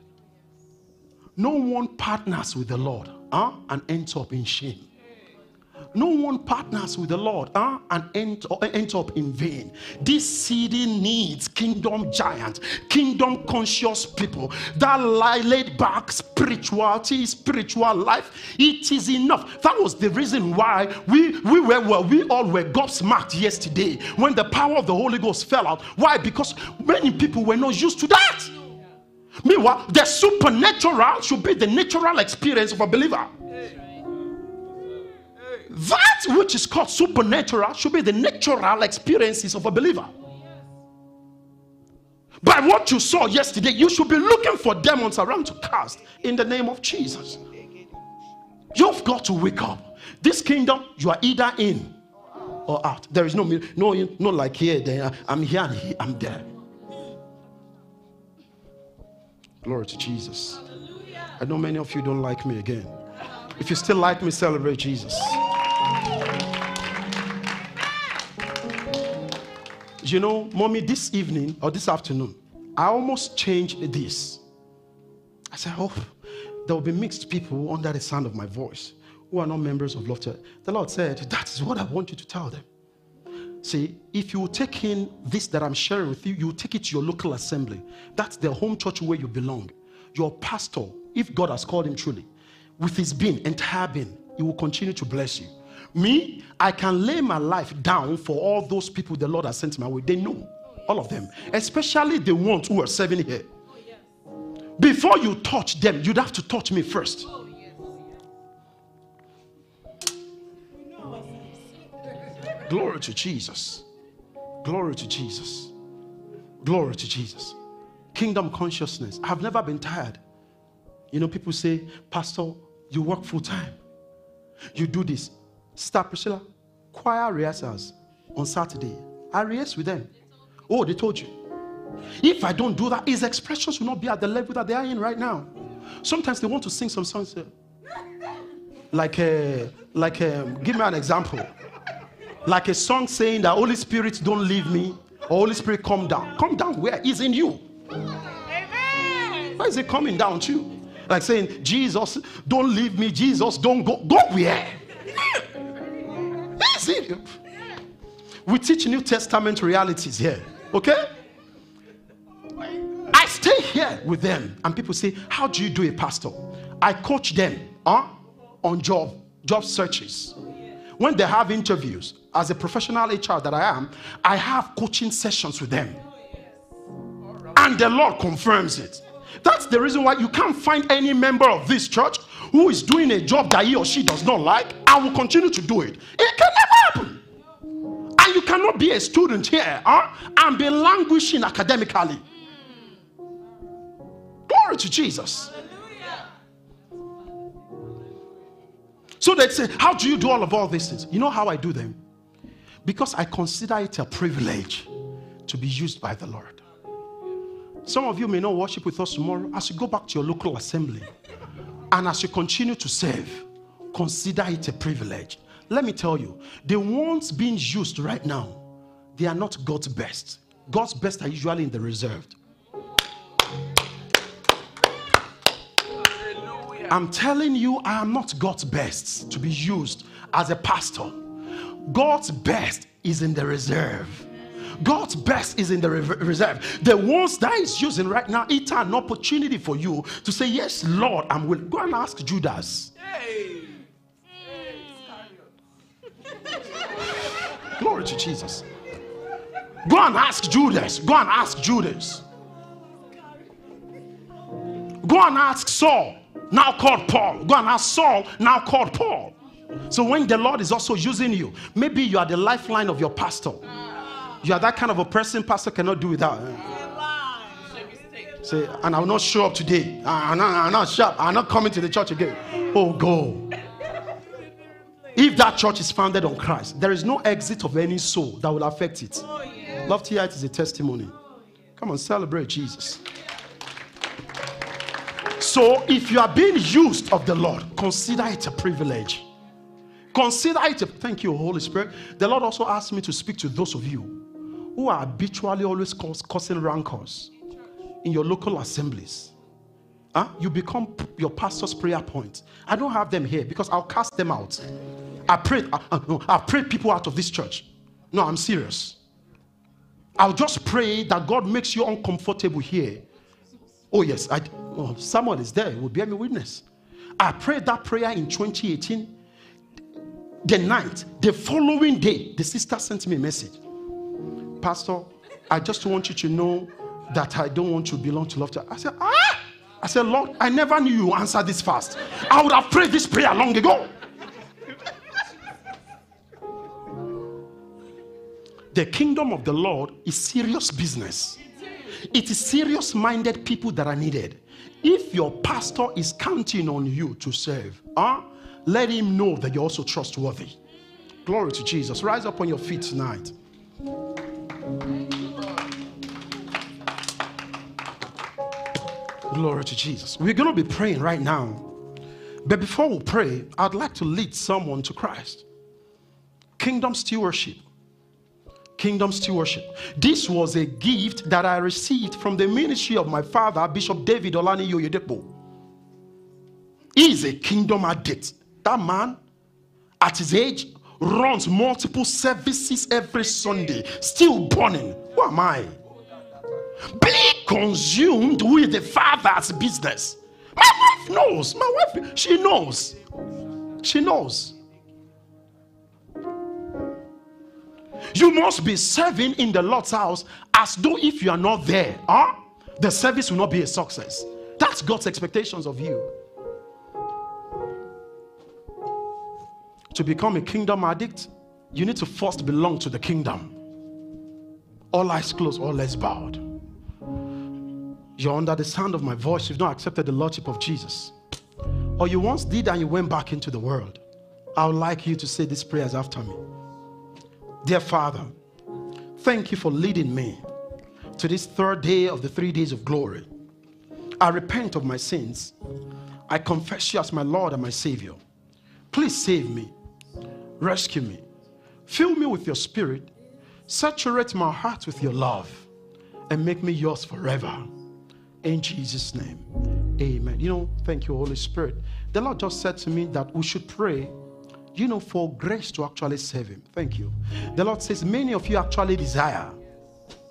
No one partners with the Lord huh, and ends up in shame no one partners with the Lord huh, and end, end up in vain. This city needs kingdom giants, kingdom conscious people that lie laid back spirituality, spiritual life. It is enough. That was the reason why we, we were well, we all were gobsmacked yesterday when the power of the Holy Ghost fell out. Why? Because many people were not used to that. Meanwhile, the supernatural should be the natural experience of a believer. That which is called supernatural should be the natural experiences of a believer. By what you saw yesterday, you should be looking for demons around to cast in the name of Jesus. You've got to wake up. This kingdom, you are either in or out. There is no no no like here, there. I'm here and here, I'm there. Glory to Jesus. I know many of you don't like me again. If you still like me, celebrate Jesus. You know, mommy, this evening or this afternoon, I almost changed this. I said, Oh, there will be mixed people under the sound of my voice who are not members of Lofty. The Lord said, That is what I want you to tell them. See, if you take in this that I'm sharing with you, you take it to your local assembly. That's the home church where you belong. Your pastor, if God has called him truly, with his being, entire being, he will continue to bless you. Me, I can lay my life down for all those people the Lord has sent my way. They know, all of them, especially the ones who are serving here. Before you touch them, you'd have to touch me first. Glory to Jesus. Glory to Jesus. Glory to Jesus. Kingdom consciousness. I've never been tired. You know, people say, Pastor, you work full time. You do this. Sister Priscilla, choir rehearsals on Saturday. I rehearse with them. Oh, they told you. If I don't do that, his expressions will not be at the level that they are in right now. Sometimes they want to sing some songs. Uh, like, a, uh, like a, um, give me an example. Like a song saying that Holy Spirit don't leave me, or Holy Spirit come down. Come down where? Is in you. Amen. Why is it coming down to you? Like saying, Jesus, don't leave me. Jesus, don't go. Go where? We teach New Testament realities here. Okay? I stay here with them, and people say, How do you do a pastor? I coach them huh, on job, job searches. When they have interviews, as a professional HR that I am, I have coaching sessions with them. And the Lord confirms it. That's the reason why you can't find any member of this church who is doing a job that he or she does not like I will continue to do it. It can never happen. And you cannot be a student here huh, and be languishing academically. Glory to Jesus. So they say, How do you do all of all these things? You know how I do them? Because I consider it a privilege to be used by the Lord. Some of you may not worship with us tomorrow. As you go back to your local assembly and as you continue to serve, consider it a privilege. Let me tell you, the ones being used right now, they are not God's best. God's best are usually in the reserved. I'm telling you, I am not God's best to be used as a pastor. God's best is in the reserve. God's best is in the reserve. The ones that is using right now, it's an opportunity for you to say, Yes, Lord, I'm willing. Go and ask Judas. Hey. Glory to Jesus. Go and ask Judas. Go and ask Judas. Go and ask Saul, now called Paul. Go and ask Saul, now called Paul. So when the Lord is also using you, maybe you are the lifeline of your pastor. You are that kind of a person pastor cannot do without. Eh? Say, and I will not show up today. I'm not, I'm not sharp. I'm not coming to the church again. Oh, go. If that church is founded on Christ, there is no exit of any soul that will affect it. Love to hear it is a testimony. Come on, celebrate Jesus. So, if you are being used of the Lord, consider it a privilege. Consider it a thank you, Holy Spirit. The Lord also asked me to speak to those of you who are habitually always causing rancors in your local assemblies. Huh? You become your pastor's prayer point. I don't have them here because I'll cast them out. I pray. I, uh, no, I pray people out of this church. No, I'm serious. I'll just pray that God makes you uncomfortable here. Oh, yes. I, oh, someone is there. Will bear me witness. I prayed that prayer in 2018. The night, the following day, the sister sent me a message. Pastor, I just want you to know that I don't want to belong to love. I said, ah! I said, Lord, I never knew you answer this fast. I would have prayed this prayer long ago. the kingdom of the Lord is serious business. It is serious minded people that are needed. If your pastor is counting on you to serve, huh, let him know that you're also trustworthy. Glory to Jesus. Rise up on your feet tonight. Glory to Jesus. We're going to be praying right now. But before we pray, I'd like to lead someone to Christ. Kingdom stewardship. Kingdom stewardship. This was a gift that I received from the ministry of my father, Bishop David Olaniyi Oyedepo. He's a kingdom addict. That man, at his age, runs multiple services every Sunday, still burning. Who am I? Be consumed with the father's business. My wife knows. My wife, she knows. She knows. You must be serving in the Lord's house as though if you are not there, huh? the service will not be a success. That's God's expectations of you. To become a kingdom addict, you need to first belong to the kingdom. All eyes closed, all eyes bowed. You're under the sound of my voice. You've not accepted the Lordship of Jesus. Or you once did and you went back into the world. I would like you to say these prayers after me. Dear Father, thank you for leading me to this third day of the three days of glory. I repent of my sins. I confess you as my Lord and my Savior. Please save me, rescue me, fill me with your spirit, saturate my heart with your love, and make me yours forever. In Jesus' name, amen. You know, thank you, Holy Spirit. The Lord just said to me that we should pray, you know, for grace to actually save Him. Thank you. The Lord says, many of you actually desire.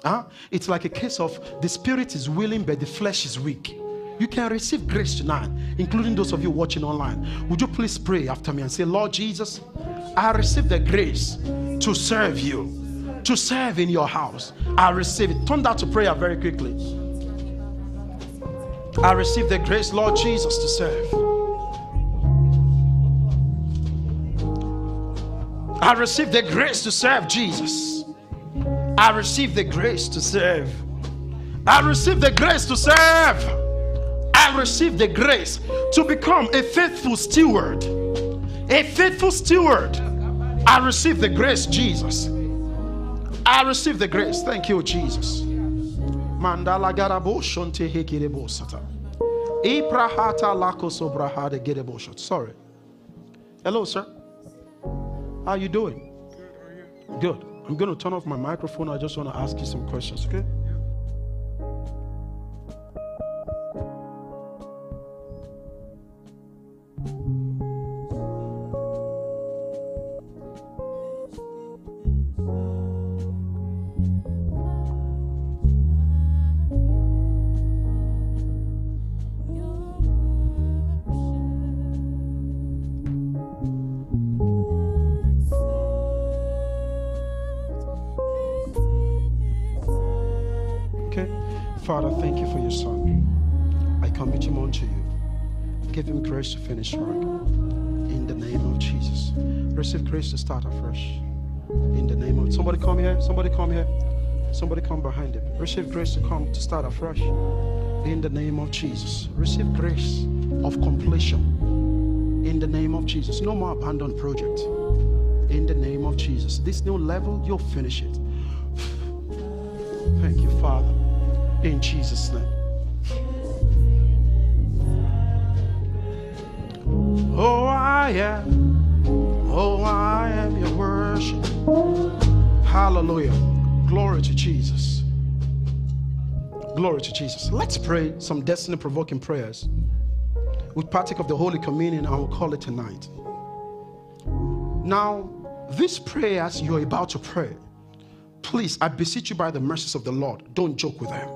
Huh? It's like a case of the spirit is willing, but the flesh is weak. You can receive grace tonight, including those of you watching online. Would you please pray after me and say, Lord Jesus, I receive the grace to serve you, to serve in your house. I receive it. Turn that to prayer very quickly. I receive the grace, Lord Jesus, to serve. I receive the grace to serve Jesus. I receive the grace to serve. I receive the grace to serve. I receive the grace to become a faithful steward, a faithful steward. I receive the grace, Jesus. I receive the grace. Thank you, Jesus. Mandala garabo shonte hekirebo sata. Ibrahata lako sobrahade gerebo shot. Sorry. Hello, sir. How are you doing? Good. I'm going to turn off my microphone. I just want to ask you some questions, okay? Father, thank you for your son. I commit him unto you. Give him grace to finish strong. In the name of Jesus. Receive grace to start afresh. In the name of somebody come here. Somebody come here. Somebody come behind him. Receive grace to come to start afresh. In the name of Jesus. Receive grace of completion. In the name of Jesus. No more abandoned project. In the name of Jesus. This new level, you'll finish it. Thank you, Father. In Jesus' name. Oh, I am. Oh, I. Hallelujah. Glory to Jesus. Glory to Jesus. Let's pray some destiny provoking prayers. We partake of the Holy Communion and we'll call it tonight. Now, these prayers you're about to pray, please, I beseech you by the mercies of the Lord, don't joke with them.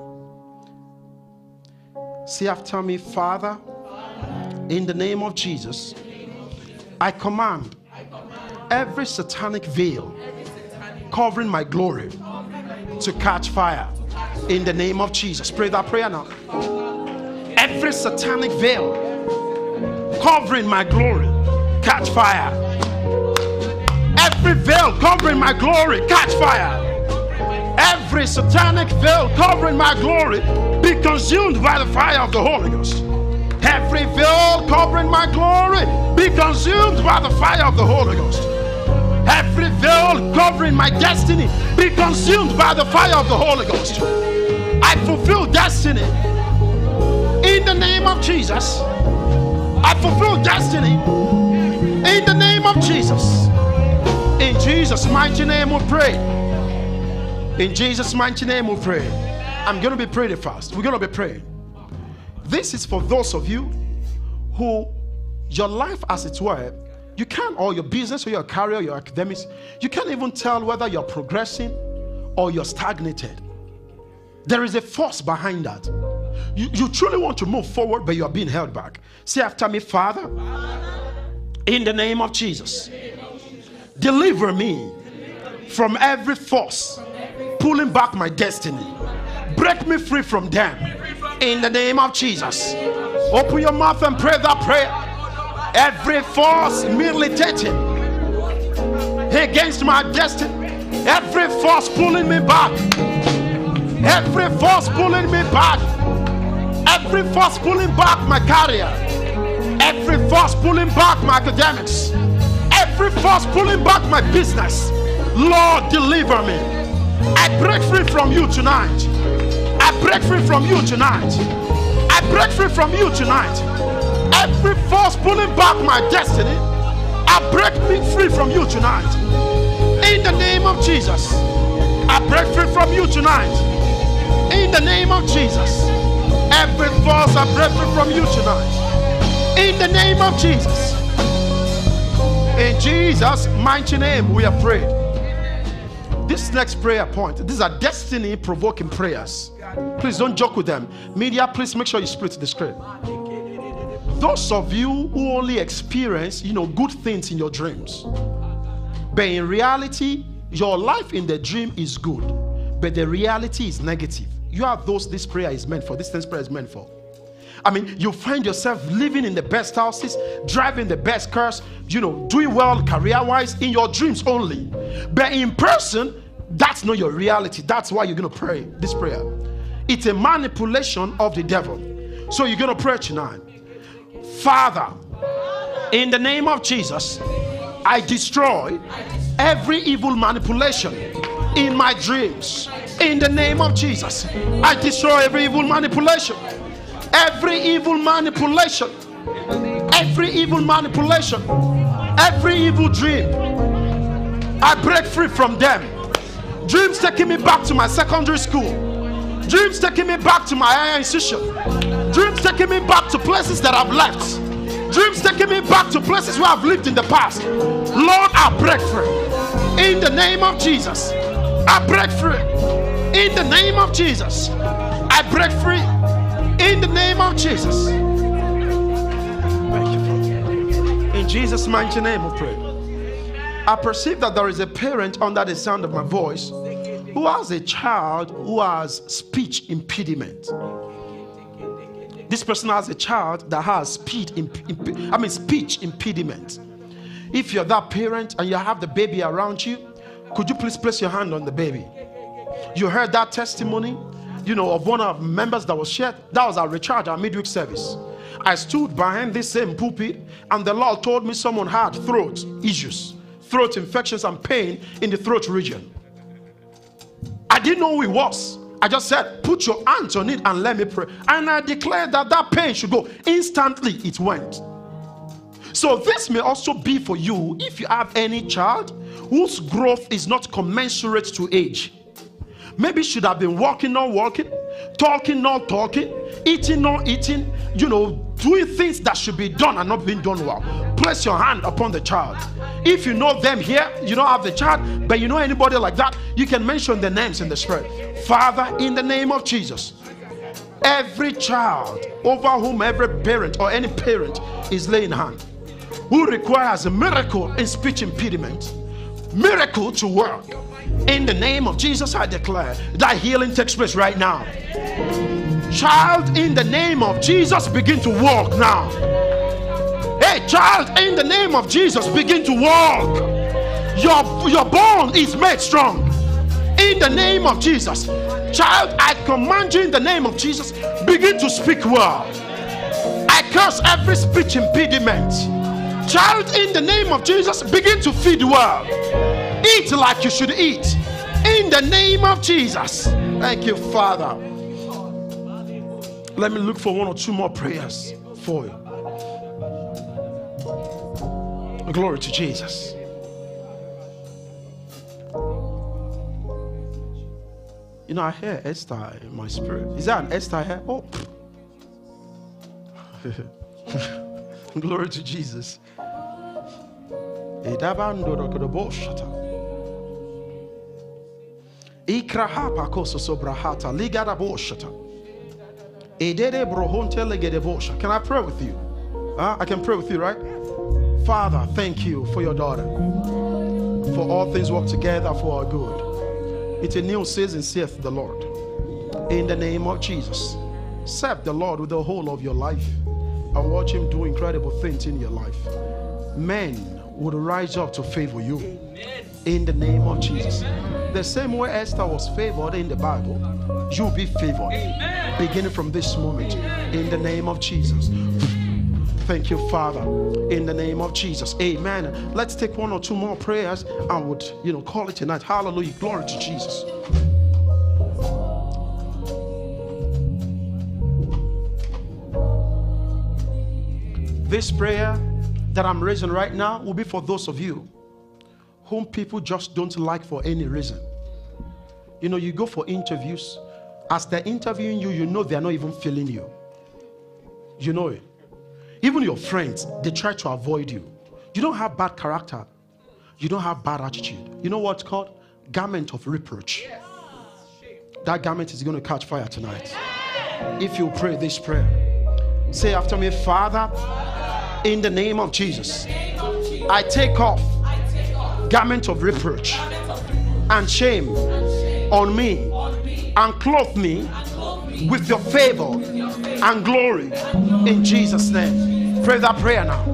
Say after me, Father, in the name of Jesus, I command every satanic veil covering my glory to catch fire in the name of Jesus. Pray that prayer now. Every satanic veil covering my glory catch fire. Every veil covering my glory catch fire. Every satanic veil covering my glory be consumed by the fire of the Holy Ghost. Every veil covering my glory be consumed by the fire of the Holy Ghost. Every veil covering my destiny be consumed by the fire of the Holy Ghost. I fulfill destiny in the name of Jesus. I fulfill destiny in the name of Jesus. In Jesus' mighty name we pray. In Jesus' mighty name we pray. I'm going to be praying fast. We're going to be praying. This is for those of you who your life, as it were, you can't, or your business, or your career, your academics, you can't even tell whether you're progressing or you're stagnated. There is a force behind that. You, you truly want to move forward, but you're being held back. Say after me, Father, in the name of Jesus, deliver me from every force pulling back my destiny. Break me free from them. In the name of Jesus. Open your mouth and pray that prayer. Every force militating against my destiny, every force pulling me back, every force pulling me back, every force pulling back my career, every force pulling back my academics, every force pulling back my business. Lord, deliver me. I break free from you tonight. I break free from you tonight. I break free from you tonight. Every force pulling back my destiny, I break me free from you tonight. In the name of Jesus, I break free from you tonight. In the name of Jesus, every force I break free from you tonight. In the name of Jesus. In Jesus' mighty name, we are prayed. This next prayer point, these are destiny provoking prayers. Please don't joke with them. Media, please make sure you split the screen. Those of you who only experience, you know, good things in your dreams, but in reality, your life in the dream is good, but the reality is negative. You are those this prayer is meant for. This next prayer is meant for. I mean, you find yourself living in the best houses, driving the best cars, you know, doing well career wise in your dreams only. But in person, that's not your reality. That's why you're going to pray this prayer. It's a manipulation of the devil. So you're going to pray tonight. Father, In the name of Jesus, I destroy every evil manipulation in my dreams. In the name of Jesus, I destroy every evil manipulation. Every evil manipulation. Every evil manipulation. Every evil dream. I break free from them. Dreams taking me back to my secondary school. Dreams taking me back to my higher institution. Dreams taking me back to places that I've left. Dreams taking me back to places where I've lived in the past. Lord, I break free. In the name of Jesus, I break free. In the name of Jesus, I break free. In the name of Jesus. Thank you, Father. In Jesus' mighty name, we pray. I perceive that there is a parent under the sound of my voice who has a child who has speech impediment this person has a child that has speed imp- i mean speech impediment. If you're that parent and you have the baby around you could you please place your hand on the baby? You heard that testimony you know of one of members that was shared? That was our recharge our midweek service. I stood behind this same pulpit and the lord told me someone had throat issues throat infections and pain in the throat region. I didn't know who it was I just said, put your hands on it and let me pray. And I declared that that pain should go. Instantly, it went. So, this may also be for you if you have any child whose growth is not commensurate to age. Maybe should have been walking, not walking, talking, not talking, eating, not eating, you know, doing things that should be done and not being done well. Place your hand upon the child. If you know them here, you don't have the child, but you know anybody like that, you can mention the names in the spirit. Father, in the name of Jesus, every child over whom every parent or any parent is laying hand who requires a miracle in speech impediment, miracle to work in the name of Jesus, I declare that healing takes place right now. Child, in the name of Jesus, begin to walk now. Hey, child, in the name of Jesus, begin to walk. Your, your bone is made strong. In the name of Jesus. Child, I command you in the name of Jesus, begin to speak well. I curse every speech impediment. Child, in the name of Jesus, begin to feed well. Eat like you should eat. In the name of Jesus. Thank you, Father. Let me look for one or two more prayers for you. Glory to Jesus. You know, I hear Esther in my spirit. Is that an Esther here? Oh. Glory to Jesus. Ikrahapa koso sobrahata ligada boshata. Edede brohonte legede bosha. Can I pray with you? Uh, I can pray with you, right? Father, thank you for your daughter. For all things work together for our good. It's a new season, saith the Lord. In the name of Jesus. Serve the Lord with the whole of your life and watch Him do incredible things in your life. Men would rise up to favor you. In the name of Jesus. The same way Esther was favored in the Bible, you'll be favored. Beginning from this moment. In the name of Jesus. Thank you, Father. In the name of Jesus. Amen. Let's take one or two more prayers and would, you know, call it tonight. Hallelujah. Glory to Jesus. This prayer that I'm raising right now will be for those of you whom people just don't like for any reason. You know, you go for interviews, as they're interviewing you, you know they're not even feeling you. You know it. Even your friends, they try to avoid you. You don't have bad character, you don't have bad attitude. You know what's called? Garment of reproach. That garment is going to catch fire tonight. If you pray this prayer, say after me, Father, in the name of Jesus, I take off garment of reproach and shame on me and clothe me with your favor and glory in Jesus' name. Pray that prayer now.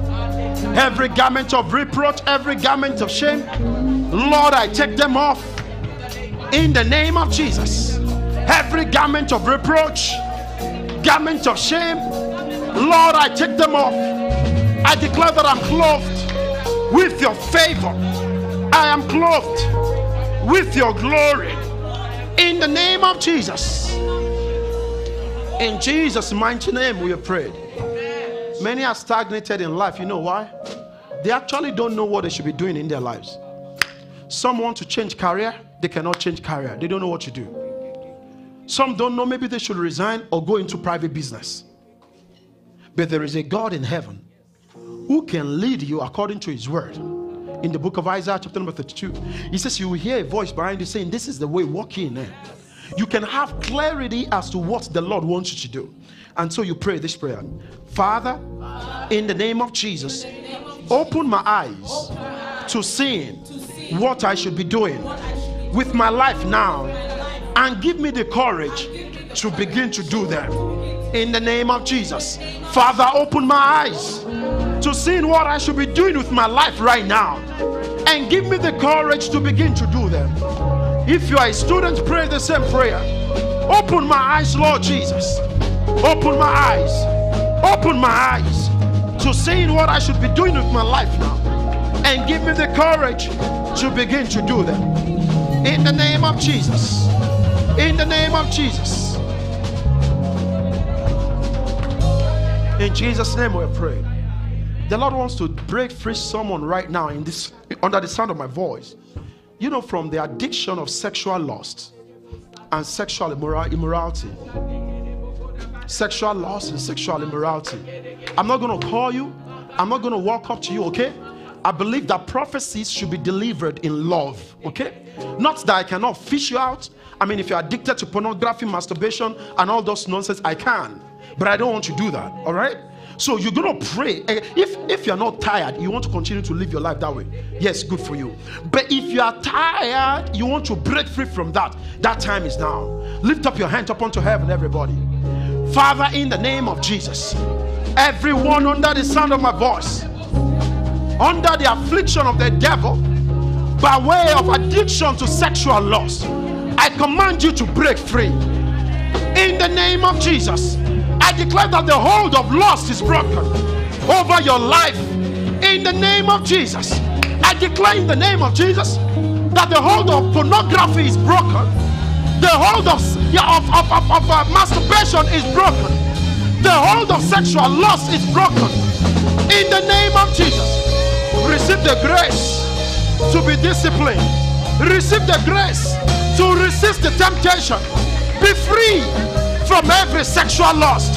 Every garment of reproach, every garment of shame, Lord, I take them off in the name of Jesus. Every garment of reproach, garment of shame, Lord, I take them off I declare that I'm clothed with your favor. I am clothed with your glory. In the name of Jesus. In Jesus' mighty name, we have prayed. Many are stagnated in life. You know why? They actually don't know what they should be doing in their lives. Some want to change career, they cannot change career. They don't know what to do. Some don't know maybe they should resign or go into private business. But there is a God in heaven who can lead you according to his word. In the book of Isaiah, chapter number 32, he says, You will hear a voice behind you saying, This is the way, walk in there. You can have clarity as to what the Lord wants you to do. And so you pray this prayer Father, in the name of Jesus, open my eyes to seeing what I should be doing with my life now and give me the courage to begin to do them. In the name of Jesus, Father, open my eyes to seeing what I should be doing with my life right now and give me the courage to begin to do them. If you are a student, pray the same prayer. Open my eyes, Lord Jesus. Open my eyes. Open my eyes to seeing what I should be doing with my life now and give me the courage to begin to do them. In the name of Jesus. In the name of Jesus. In Jesus' name we pray. The Lord wants to break free someone right now in this under the sound of my voice. You know, from the addiction of sexual lust and sexual immorality. Sexual lust and sexual immorality. I'm not going to call you. I'm not going to walk up to you, okay? I believe that prophecies should be delivered in love, okay? Not that I cannot fish you out. I mean, if you're addicted to pornography, masturbation, and all those nonsense, I can. But I don't want to do that, all right? So you're gonna pray. Eh, if if you're not tired, you want to continue to live your life that way. Yes, good for you. But if you are tired, you want to break free from that. That time is now. Lift up your hand up unto heaven, everybody. Father, in the name of Jesus, everyone under the sound of my voice, under the affliction of the devil, by way of addiction to sexual lust, I command you to break free. In the name of Jesus. I declare that the hold of lust is broken over your life in the name of Jesus. I declare in the name of Jesus that the hold of pornography is broken. The hold of, of, of, of, of uh, masturbation is broken. The hold of sexual lust is broken. In the name of Jesus, receive the grace to be disciplined. Receive the grace to resist the temptation. Be free from every sexual lust.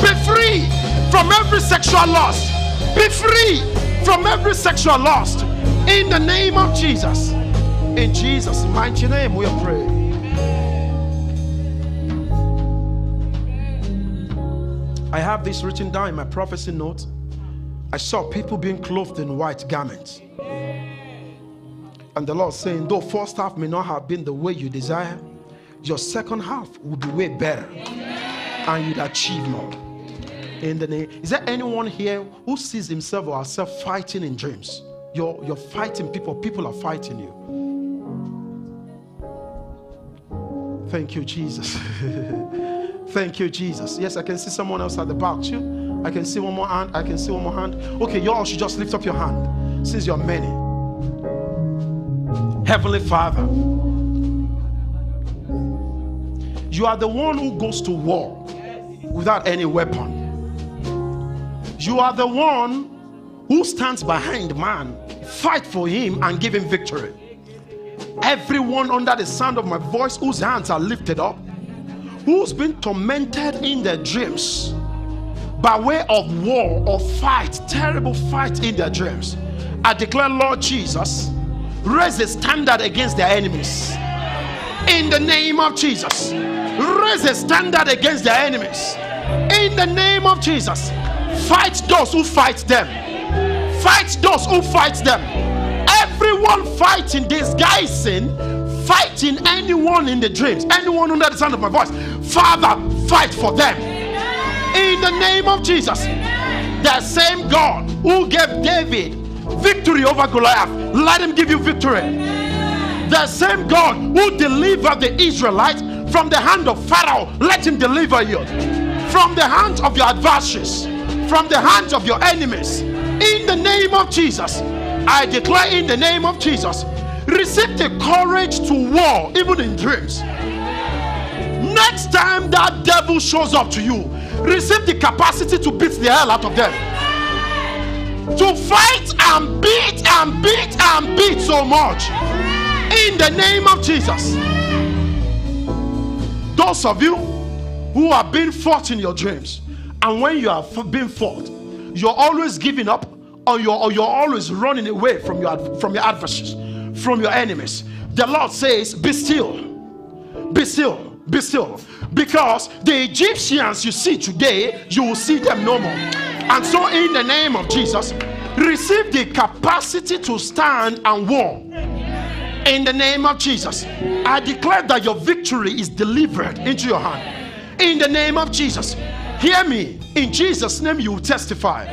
Be free from every sexual lust. Be free from every sexual lust. In the name of Jesus. In Jesus' mighty name, we pray. I have this written down in my prophecy note. I saw people being clothed in white garments. And the Lord saying, though first half may not have been the way you desire, your second half will be way better and you'd achieve more. In the name, is there anyone here who sees himself or herself fighting in dreams? You're, you're fighting people, people are fighting you. Thank you, Jesus. Thank you, Jesus. Yes, I can see someone else at the back too. I can see one more hand. I can see one more hand. Okay, you all should just lift up your hand since you're many. Heavenly Father, you are the one who goes to war without any weapon. You are the one who stands behind man, fight for him, and give him victory. Everyone under the sound of my voice whose hands are lifted up, who's been tormented in their dreams by way of war or fight, terrible fight in their dreams. I declare, Lord Jesus, raise a standard against their enemies. In the name of Jesus raise a standard against their enemies. In the name of Jesus, fight those who fight them. Fight those who fight them. Everyone fighting, disguising, fighting anyone in the dreams, anyone under the sound of my voice. Father, fight for them. In the name of Jesus, the same God who gave David victory over Goliath, let him give you victory. The same God who delivered the Israelites from the hand of Pharaoh, let him deliver you. From the hand of your adversaries, from the hands of your enemies. In the name of Jesus, I declare in the name of Jesus, receive the courage to war even in dreams. Next time that devil shows up to you, receive the capacity to beat the hell out of them. To fight and beat and beat and beat so much. In the name of Jesus. Those of you who are being fought in your dreams, and when you are being fought, you're always giving up, or you're, or you're always running away from your from your adversaries, from your enemies. The Lord says, Be still, be still be still. Because the Egyptians you see today, you will see them no more. And so, in the name of Jesus, receive the capacity to stand and war. In the name of Jesus, I declare that your victory is delivered into your hand. In the name of Jesus, hear me. In Jesus' name, you will testify.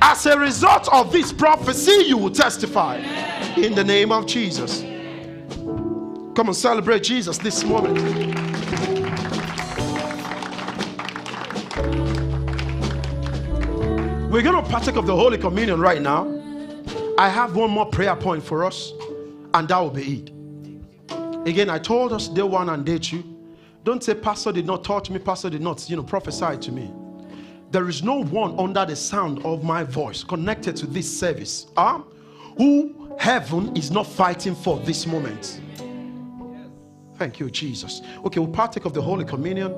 As a result of this prophecy, you will testify. In the name of Jesus. Come and celebrate Jesus this moment. We're going to partake of the Holy Communion right now. I have one more prayer point for us, and that will be it. Again, I told us day one and day two. Don't say, Pastor did not touch me, Pastor did not, you know, prophesy to me. There is no one under the sound of my voice connected to this service uh, who heaven is not fighting for this moment. Thank you, Jesus. Okay, we'll partake of the Holy Communion.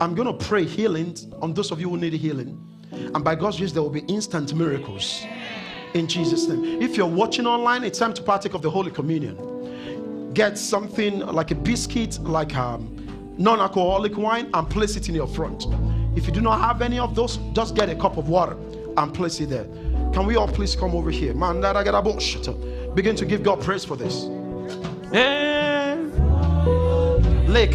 I'm going to pray healing on those of you who need healing. And by God's grace, there will be instant miracles in Jesus' name. If you're watching online, it's time to partake of the Holy Communion. Get something like a biscuit, like um, non alcoholic wine, and place it in your front. If you do not have any of those, just get a cup of water and place it there. Can we all please come over here? Begin to give God praise for this. Le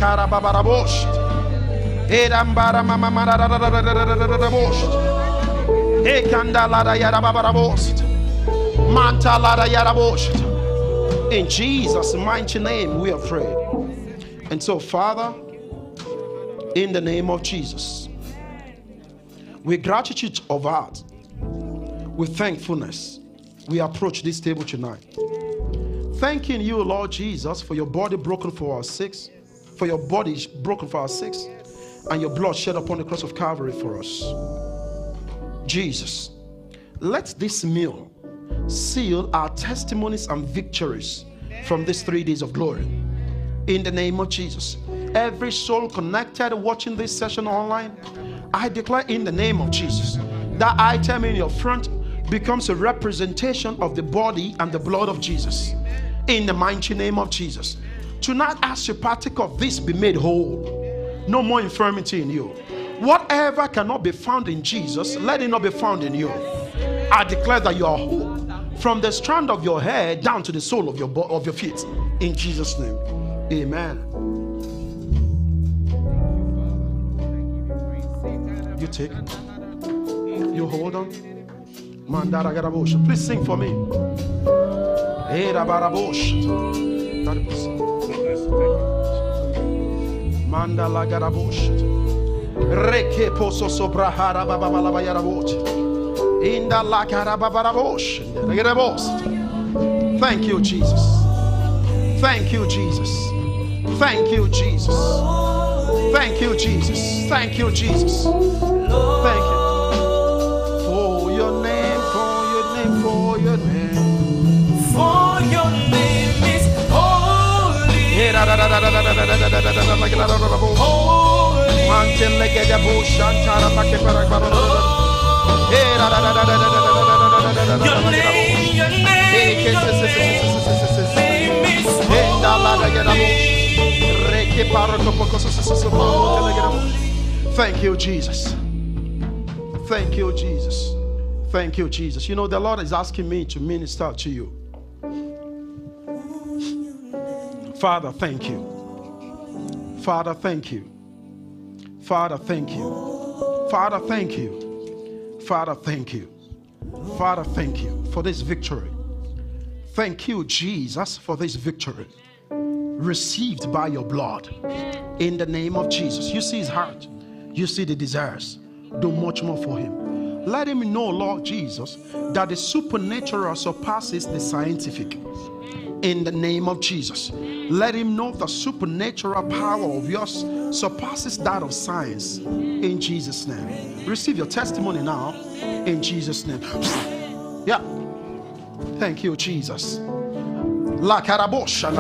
In Jesus' mighty name we are prayed. And so, Father, in the name of Jesus, with gratitude of heart, with thankfulness, we approach this table tonight. Thanking you, Lord Jesus, for your body broken for our sakes, for your body broken for our sakes and your blood shed upon the cross of Calvary for us. Jesus, let this meal seal our testimonies and victories from these three days of glory. In the name of Jesus, every soul connected watching this session online, I declare in the name of Jesus that item in your front becomes a representation of the body and the blood of Jesus. In the mighty name of Jesus. Tonight, as you partake of this, be made whole no more infirmity in you. Whatever cannot be found in Jesus, let it not be found in you. I declare that you are whole from the strand of your hair down to the sole of your of your feet. In Jesus' name, Amen. You take. You hold on. Please sing for me. Era Barabosha. Manda la garabush. Reke poso sobrahara baba malaba yarabuch. Inda la karababarabush. Thank you, Jesus. Thank you, Jesus. Thank you, Jesus. Thank you, Jesus. Thank you, Jesus. Thank you. For your name, for your name, for your name. For your name is Your name, your name, your name Thank you, Jesus. Thank you, Jesus. Thank you, Jesus. You know, the Lord is asking me to minister to you. Father, thank you. Father, thank you. Father, thank you. Father, thank you. Father, thank you. Father, thank you for this victory. Thank you, Jesus, for this victory received by your blood. In the name of Jesus. You see his heart, you see the desires. Do much more for him. Let him know, Lord Jesus, that the supernatural surpasses the scientific. In the name of Jesus. Let him know the supernatural power of yours surpasses that of science. In Jesus' name. Receive your testimony now. In Jesus' name. Yeah. Thank you, Jesus. La carabosha.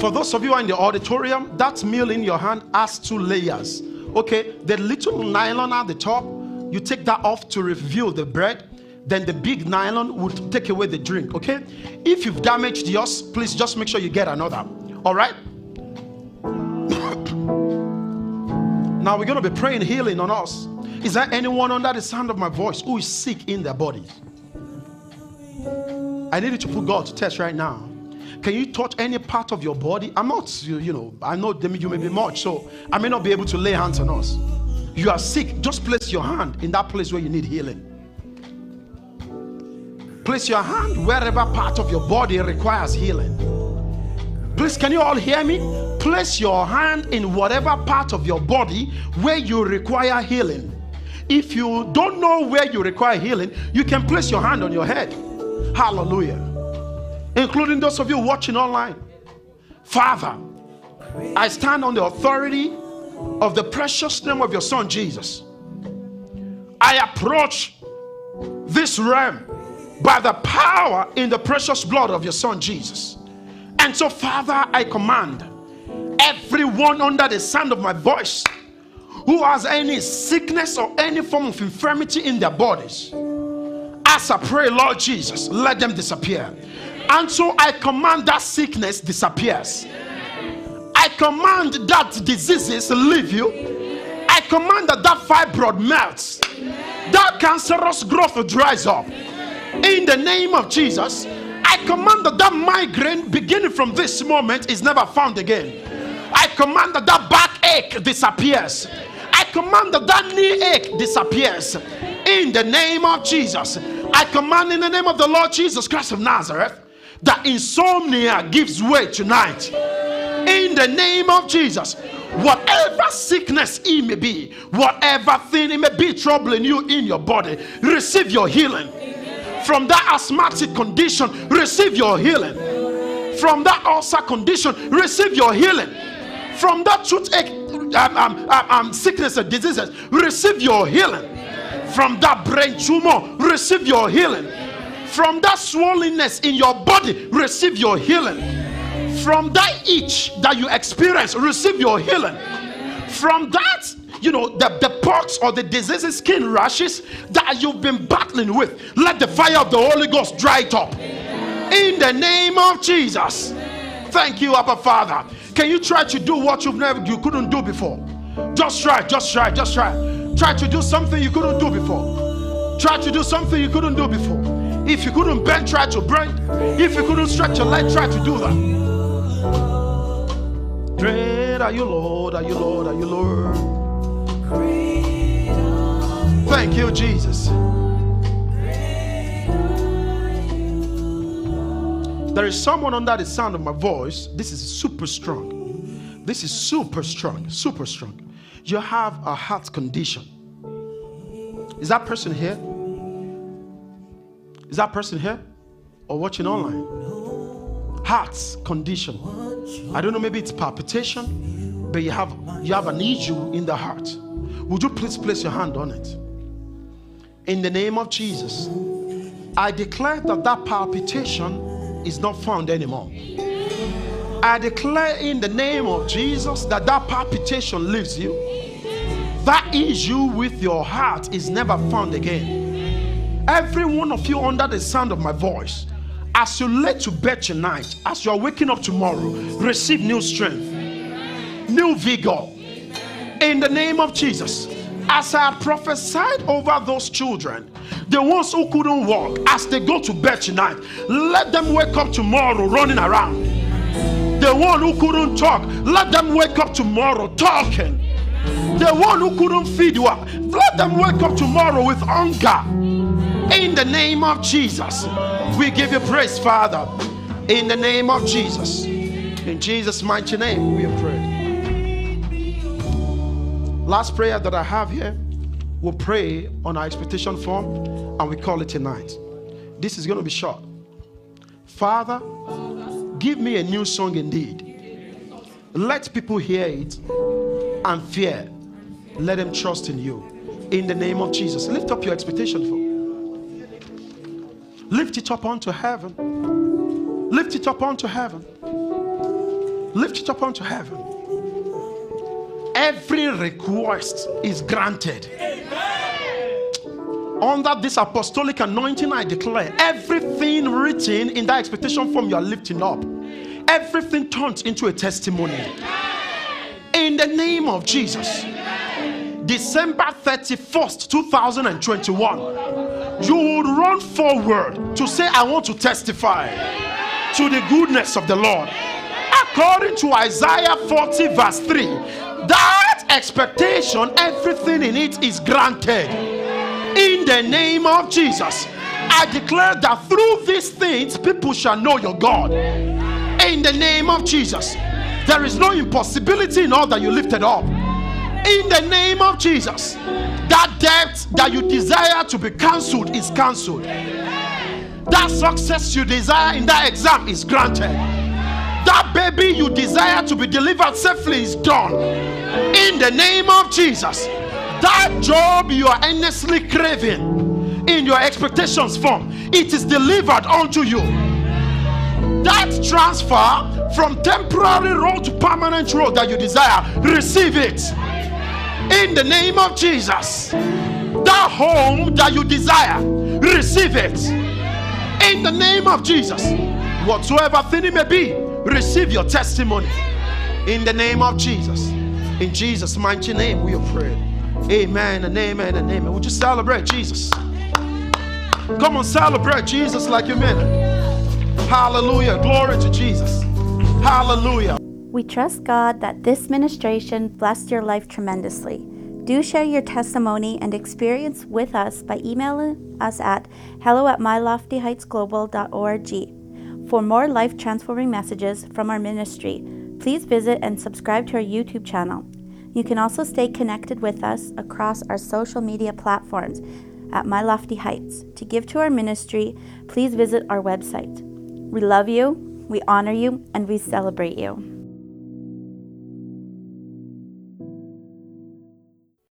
For those of you in the auditorium, that meal in your hand has two layers. Okay, the little nylon at the top, you take that off to reveal the bread. Then the big nylon would take away the drink. Okay, if you've damaged yours, please just make sure you get another. All right. now we're going to be praying healing on us. Is there anyone under the sound of my voice who is sick in their bodies? I need you to put God to test right now. Can you touch any part of your body? I'm not, you, you know, I know you may be much, so I may not be able to lay hands on us. You are sick, just place your hand in that place where you need healing. Place your hand wherever part of your body requires healing. Please, can you all hear me? Place your hand in whatever part of your body where you require healing. If you don't know where you require healing, you can place your hand on your head. Hallelujah. Including those of you watching online. Father, I stand on the authority of the precious name of your son Jesus. I approach this realm by the power in the precious blood of your son Jesus. And so, Father, I command everyone under the sound of my voice who has any sickness or any form of infirmity in their bodies, as I pray, Lord Jesus, let them disappear. And so I command that sickness disappears. I command that diseases leave you. I command that that fibroid melts. That cancerous growth dries up. In the name of Jesus, I command that that migraine beginning from this moment is never found again. I command that that backache disappears. I command that that knee ache disappears. In the name of Jesus, I command in the name of the Lord Jesus Christ of Nazareth that insomnia gives way tonight. In the name of Jesus, whatever sickness it may be, whatever thing it may be troubling you in your body, receive your healing. From that asthmatic condition, receive your healing. From that ulcer condition, receive your healing. From that toothache, um, um, um, um, sickness and diseases, receive your healing. From that brain tumor, receive your healing. From that swollenness in your body, receive your healing. From that itch that you experience, receive your healing. From that, you know, the, the pox or the diseases, skin rashes that you've been battling with, let the fire of the Holy Ghost dry it up. In the name of Jesus. Thank you, Abba Father. Can you try to do what you've never you couldn't do before? Just try, just try, just try. Try to do something you couldn't do before. Try to do something you couldn't do before. If you couldn't bend, try to bend. If you couldn't stretch your leg, try to do that. Great are you, Lord, are you, Lord, are you, Lord. Thank you, Jesus. There is someone under the sound of my voice. This is super strong. This is super strong, super strong. You have a heart condition. Is that person here? Is that person here or watching online? Heart condition. I don't know, maybe it's palpitation, but you have you have an issue in the heart. Would you please place your hand on it? In the name of Jesus, I declare that that palpitation is not found anymore. I declare in the name of Jesus that that palpitation leaves you. That issue with your heart is never found again. Every one of you under the sound of my voice, as you lay to bed tonight, as you are waking up tomorrow, receive new strength, new vigor. In the name of Jesus, as I prophesied over those children, the ones who couldn't walk, as they go to bed tonight, let them wake up tomorrow running around. The one who couldn't talk, let them wake up tomorrow talking. The one who couldn't feed well, let them wake up tomorrow with hunger. In the name of Jesus, we give you praise, Father. In the name of Jesus. In Jesus' mighty name, we prayed. Last prayer that I have here, we'll pray on our expectation form and we call it a night. This is going to be short. Father, give me a new song indeed. Let people hear it and fear. Let them trust in you. In the name of Jesus. Lift up your expectation form. Lift it up onto heaven. Lift it up onto heaven. Lift it up onto heaven. Every request is granted. Under this apostolic anointing, I declare everything written in that expectation form you are lifting up, everything turns into a testimony. In the name of Jesus. December 31st, 2021, you would run forward to say, I want to testify to the goodness of the Lord. According to Isaiah 40, verse 3, that expectation, everything in it is granted. In the name of Jesus, I declare that through these things, people shall know your God. In the name of Jesus, there is no impossibility in all that you lifted up in the name of Jesus. That debt that you desire to be cancelled is cancelled. That success you desire in that exam is granted. That baby you desire to be delivered safely is done. In the name of Jesus. That job you are earnestly craving in your expectations form, it is delivered unto you. That transfer from temporary role to permanent role that you desire, receive it in the name of Jesus. That home that you desire, receive it in the name of Jesus. Whatsoever thing it may be, receive your testimony in the name of Jesus. In Jesus' mighty name, we have prayed. Amen and amen and amen. Would you celebrate Jesus? Come on, celebrate Jesus like you meant it. Hallelujah. Glory to Jesus. Hallelujah. We trust God that this ministration blessed your life tremendously. Do share your testimony and experience with us by emailing us at hello at myloftyheightsglobal.org. For more life transforming messages from our ministry, please visit and subscribe to our YouTube channel. You can also stay connected with us across our social media platforms at My Lofty Heights. To give to our ministry, please visit our website. We love you, we honor you, and we celebrate you.